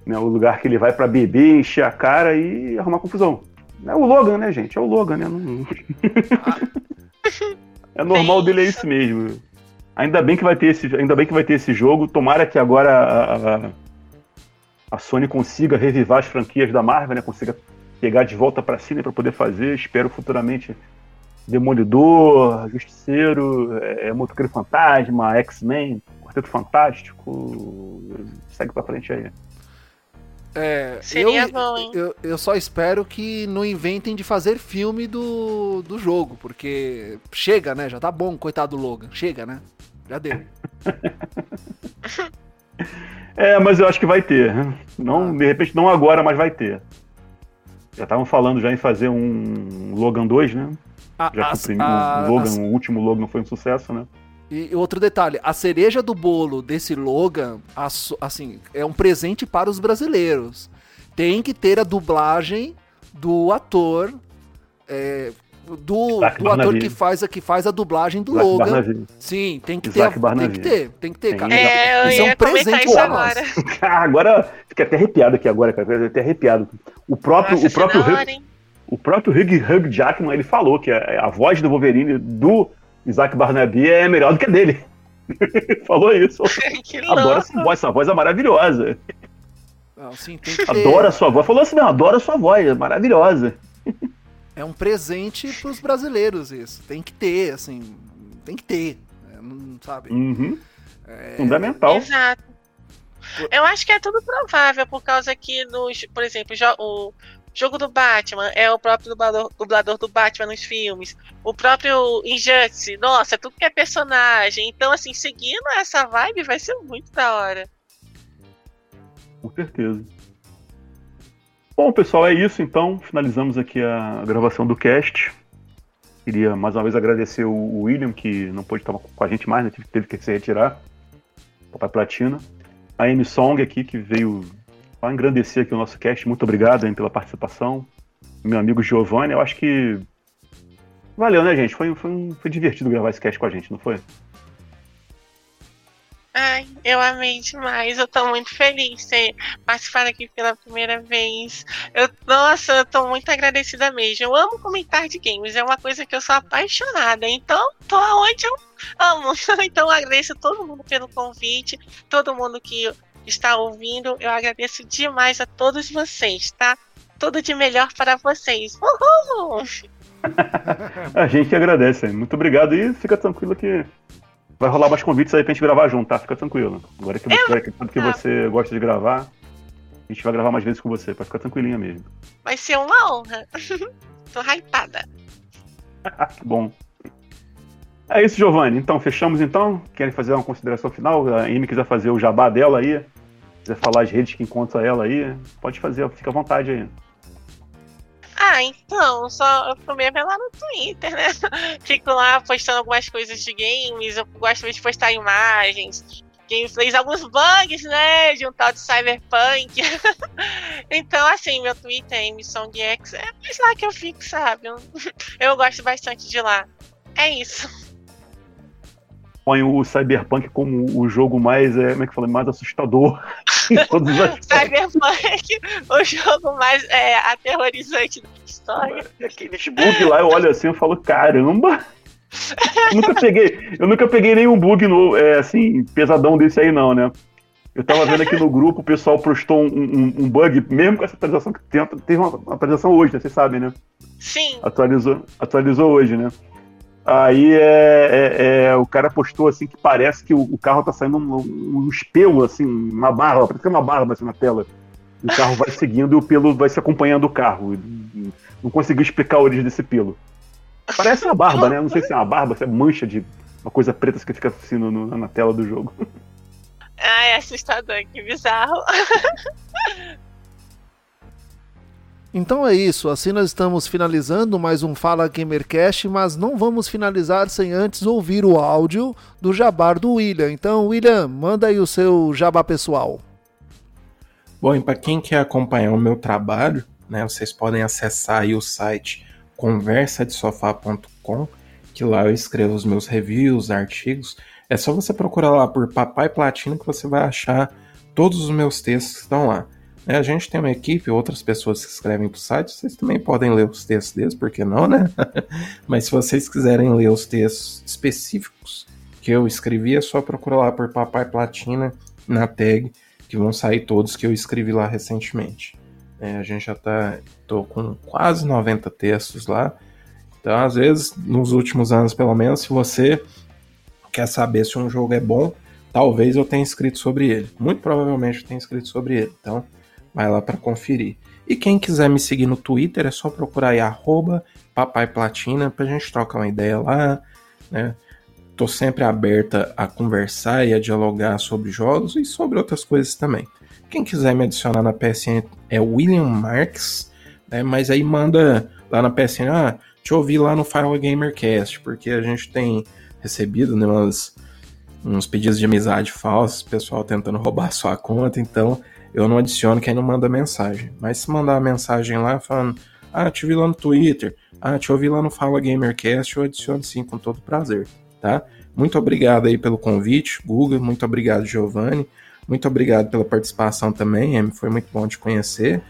Né, o lugar que ele vai para beber, encher a cara e arrumar confusão. É o Logan, né, gente? É o Logan, né? Não... <laughs> é normal dele é isso mesmo. Ainda bem que vai ter esse, ainda bem que vai ter esse jogo. Tomara que agora a, a a Sony consiga revivar as franquias da Marvel, né? Consiga pegar de volta para si, né, para poder fazer. Espero futuramente Demolidor, Justiceiro, é, Motoqueiro Fantasma, X-Men, Quarteto Fantástico. Segue para frente aí. É, Seria eu, bom, hein? Eu, eu só espero que não inventem de fazer filme do, do jogo, porque chega, né? Já tá bom, coitado do Logan. Chega, né? Já deu. <laughs> <laughs> É, mas eu acho que vai ter. Não, de repente não agora, mas vai ter. Já estavam falando já em fazer um Logan 2, né? A- Já que as- a- o Logan, as- o último Logan foi um sucesso, né? E outro detalhe, a cereja do bolo desse Logan, ass- assim, é um presente para os brasileiros. Tem que ter a dublagem do ator, é, do, do ator que faz, a, que faz a dublagem do Isaac Logan. Barnaby. Sim, tem que ter, tem que ter, tem que ter, Tem. cara. É, eu Isso é um presente isso pra nós. agora. <laughs> Agora fiquei até arrepiado aqui agora, cara. Fiquei até arrepiado. O próprio, Nossa, o próprio, é Hugh, hora, hein? o próprio Hugh, Hugh Jackman, ele falou que a, a voz do Wolverine do Isaac Barnaby é melhor do que a dele. Ele <laughs> falou isso. <laughs> que Adoro louco. essa voz, essa voz é maravilhosa. Não, sim, tem que ter. Adoro a sua voz. Falou assim mesmo, adoro a sua voz, é maravilhosa. É um presente pros brasileiros isso. Tem que ter, assim, tem que ter. é, não sabe? Uhum. Fundamental. Exato. Eu acho que é tudo provável, por causa que, nos, por exemplo, o jogo do Batman é o próprio dublador, dublador do Batman nos filmes. O próprio Injustice, nossa, tudo que é personagem. Então, assim, seguindo essa vibe vai ser muito da hora. Com certeza. Bom, pessoal, é isso então. Finalizamos aqui a gravação do cast. Queria mais uma vez agradecer o William, que não pôde estar com a gente mais, né? teve- que se retirar. Papai Platina. A M Song aqui, que veio para engrandecer aqui o nosso cast. Muito obrigado hein, pela participação. Meu amigo Giovanni, eu acho que. Valeu, né, gente? Foi, foi, foi divertido gravar esse cast com a gente, não foi? Ai, eu amei demais. Eu tô muito feliz de ter participado aqui pela primeira vez. Eu, nossa, eu tô muito agradecida mesmo. Eu amo comentar de games, é uma coisa que eu sou apaixonada. Então, tô aonde eu amo. <laughs> Então, eu agradeço a todo mundo pelo convite, todo mundo que está ouvindo. Eu agradeço demais a todos vocês, tá? Tudo de melhor para vocês. Uhul! <laughs> A gente agradece. Muito obrigado e fica tranquilo que vai rolar mais convites aí pra gente gravar junto, tá? Fica tranquilo. Agora que você, tudo que você gosta de gravar, a gente vai gravar mais vezes com você, pra ficar tranquilinha mesmo. Vai ser uma honra. <laughs> tô hypada. Que <laughs> bom. É isso, Giovanni. Então, fechamos então. Querem fazer uma consideração final? A Amy quiser fazer o jabá dela aí, quiser falar as redes que encontra ela aí, pode fazer, fica à vontade aí. Ah, então, só eu primeiro é lá no Twitter, né? <laughs> Fico lá postando algumas coisas de games, eu gosto de postar imagens, gameplays, alguns bugs, né? De um tal de Cyberpunk. <laughs> então, assim, meu Twitter é MSongX, é mais lá que eu fico, sabe? Eu <laughs> gosto bastante de lá. É isso. Põe o Cyberpunk como o jogo mais, é, como é que fala, mais assustador em todos os aspectos. <laughs> Cyberpunk, o jogo mais é, aterrorizante da história. Aqueles bug lá, eu olho assim e falo, caramba! Eu nunca peguei, eu nunca peguei nenhum bug no, é, assim, pesadão desse aí, não, né? Eu tava vendo aqui no grupo, o pessoal postou um, um- um bug, mesmo com essa atualização que tem, teve uma uma atualização hoje, né? Vocês sabem, né? Sim, Atualizou, atualizou hoje, né? Aí é, é- é, o cara postou assim que parece que o, o carro tá saindo um, um espelho, assim, uma barba, parece que é uma barba assim na tela. E o carro vai <laughs> seguindo e o pelo vai se acompanhando o carro. Não conseguiu explicar a origem desse pelo. Parece uma barba, né? Não sei se é uma barba, se é mancha de uma coisa preta que fica assim no- no- na tela do jogo. ah, é assustador, que bizarro. <laughs> Então é isso, assim nós estamos finalizando mais um Fala Gamercast, mas não vamos finalizar sem antes ouvir o áudio do jabar do William. Então, William, manda aí o seu jabá pessoal. Bom, e para quem quer acompanhar o meu trabalho, né, vocês podem acessar aí o site conversadesofá.com, que lá eu escrevo os meus reviews, artigos. É só você procurar lá por Papai Platina que você vai achar todos os meus textos que estão lá. Né? a gente tem uma equipe, outras pessoas que escrevem para o site, vocês também podem ler os textos deles, por que não, né? <laughs> Mas se vocês quiserem ler os textos específicos que eu escrevi, é só procurar lá por Papai Platina na tag que vão sair todos que eu escrevi lá recentemente. É, a gente já tá tô com quase 90 textos lá. Então, às vezes, nos últimos anos, pelo menos, se você quer saber se um jogo é bom, talvez eu tenha escrito sobre ele. Muito provavelmente eu tenha escrito sobre ele. Então, vai lá para conferir. E quem quiser me seguir no Twitter, é só procurar aí arroba papaiplatina pra gente trocar uma ideia lá, né? tô sempre aberta a conversar e a dialogar sobre jogos e sobre outras coisas também. Quem quiser me adicionar na PSN é William Marks, né? Mas aí manda lá na PSN, ah, te ouvir lá no File Gamercast, porque a gente tem recebido né, umas, uns pedidos de amizade falsos, pessoal tentando <laughs> roubar sua conta, então eu não adiciono quem não manda mensagem. Mas se mandar uma mensagem lá falando, ah, te vi lá no Twitter, ah, te ouvi lá no Fala Gamercast, eu adiciono sim, com todo prazer, tá? Muito obrigado aí pelo convite, Google, muito obrigado, Giovanni, muito obrigado pela participação também, Em, foi muito bom te conhecer,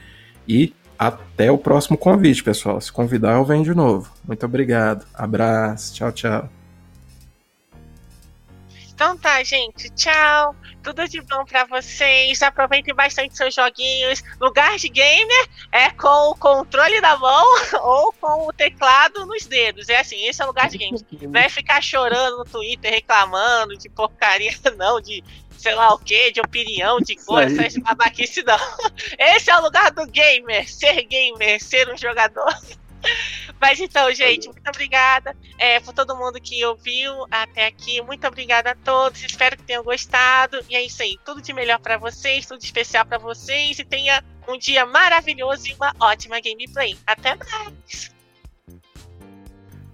e até o próximo convite, pessoal. Se convidar, eu venho de novo. Muito obrigado, abraço, tchau, tchau. Então tá, gente. Tchau. Tudo de bom para vocês. Aproveitem bastante seus joguinhos. Lugar de gamer é com o controle da mão <laughs> ou com o teclado nos dedos. É assim, esse é o lugar de games. <laughs> Não é ficar chorando no Twitter, reclamando de porcaria, <laughs> não, de sei lá o que, de opinião, de coisa, essas babaquice não. Esse é o lugar do gamer, ser gamer, ser um jogador. Mas então, gente, muito obrigada é, por todo mundo que ouviu até aqui. Muito obrigada a todos. Espero que tenham gostado. E é isso aí. Tudo de melhor para vocês, tudo especial para vocês. E tenha um dia maravilhoso e uma ótima gameplay. Até mais!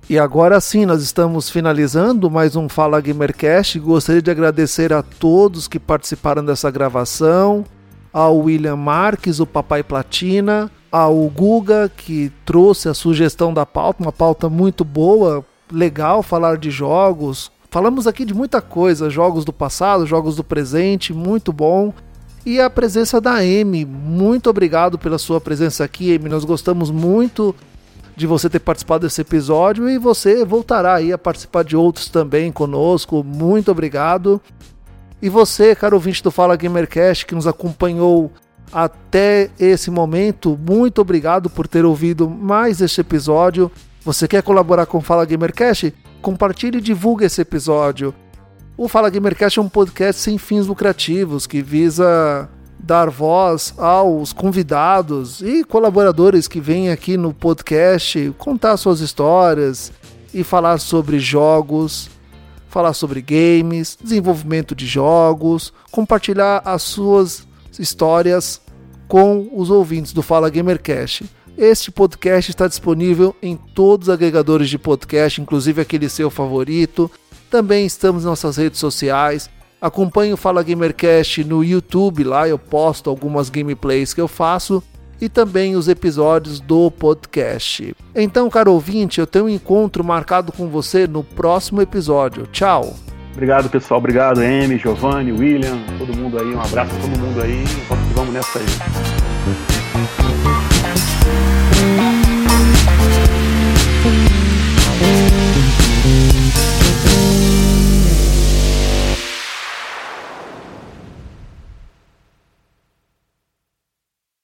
E agora sim, nós estamos finalizando mais um Fala Gamercast. Gostaria de agradecer a todos que participaram dessa gravação, ao William Marques, o Papai Platina, ao Guga, que trouxe a sugestão da pauta, uma pauta muito boa, legal falar de jogos. Falamos aqui de muita coisa, jogos do passado, jogos do presente, muito bom. E a presença da Amy, muito obrigado pela sua presença aqui, Amy. Nós gostamos muito de você ter participado desse episódio e você voltará aí a participar de outros também conosco. Muito obrigado. E você, caro ouvinte do Fala Gamercast, que nos acompanhou até esse momento, muito obrigado por ter ouvido mais este episódio. Você quer colaborar com o Fala Gamercast? Compartilhe e divulgue esse episódio. O Fala Gamercast é um podcast sem fins lucrativos que visa dar voz aos convidados e colaboradores que vêm aqui no podcast contar suas histórias e falar sobre jogos, falar sobre games, desenvolvimento de jogos, compartilhar as suas histórias com os ouvintes do Fala Gamercast. Este podcast está disponível em todos os agregadores de podcast, inclusive aquele seu favorito. Também estamos em nossas redes sociais. Acompanhe o Fala Gamercast no YouTube, lá eu posto algumas gameplays que eu faço e também os episódios do podcast. Então, caro ouvinte, eu tenho um encontro marcado com você no próximo episódio. Tchau! Obrigado, pessoal. Obrigado, Amy, Giovanni, William, todo mundo aí. Um abraço a todo mundo aí. Vamos nessa aí.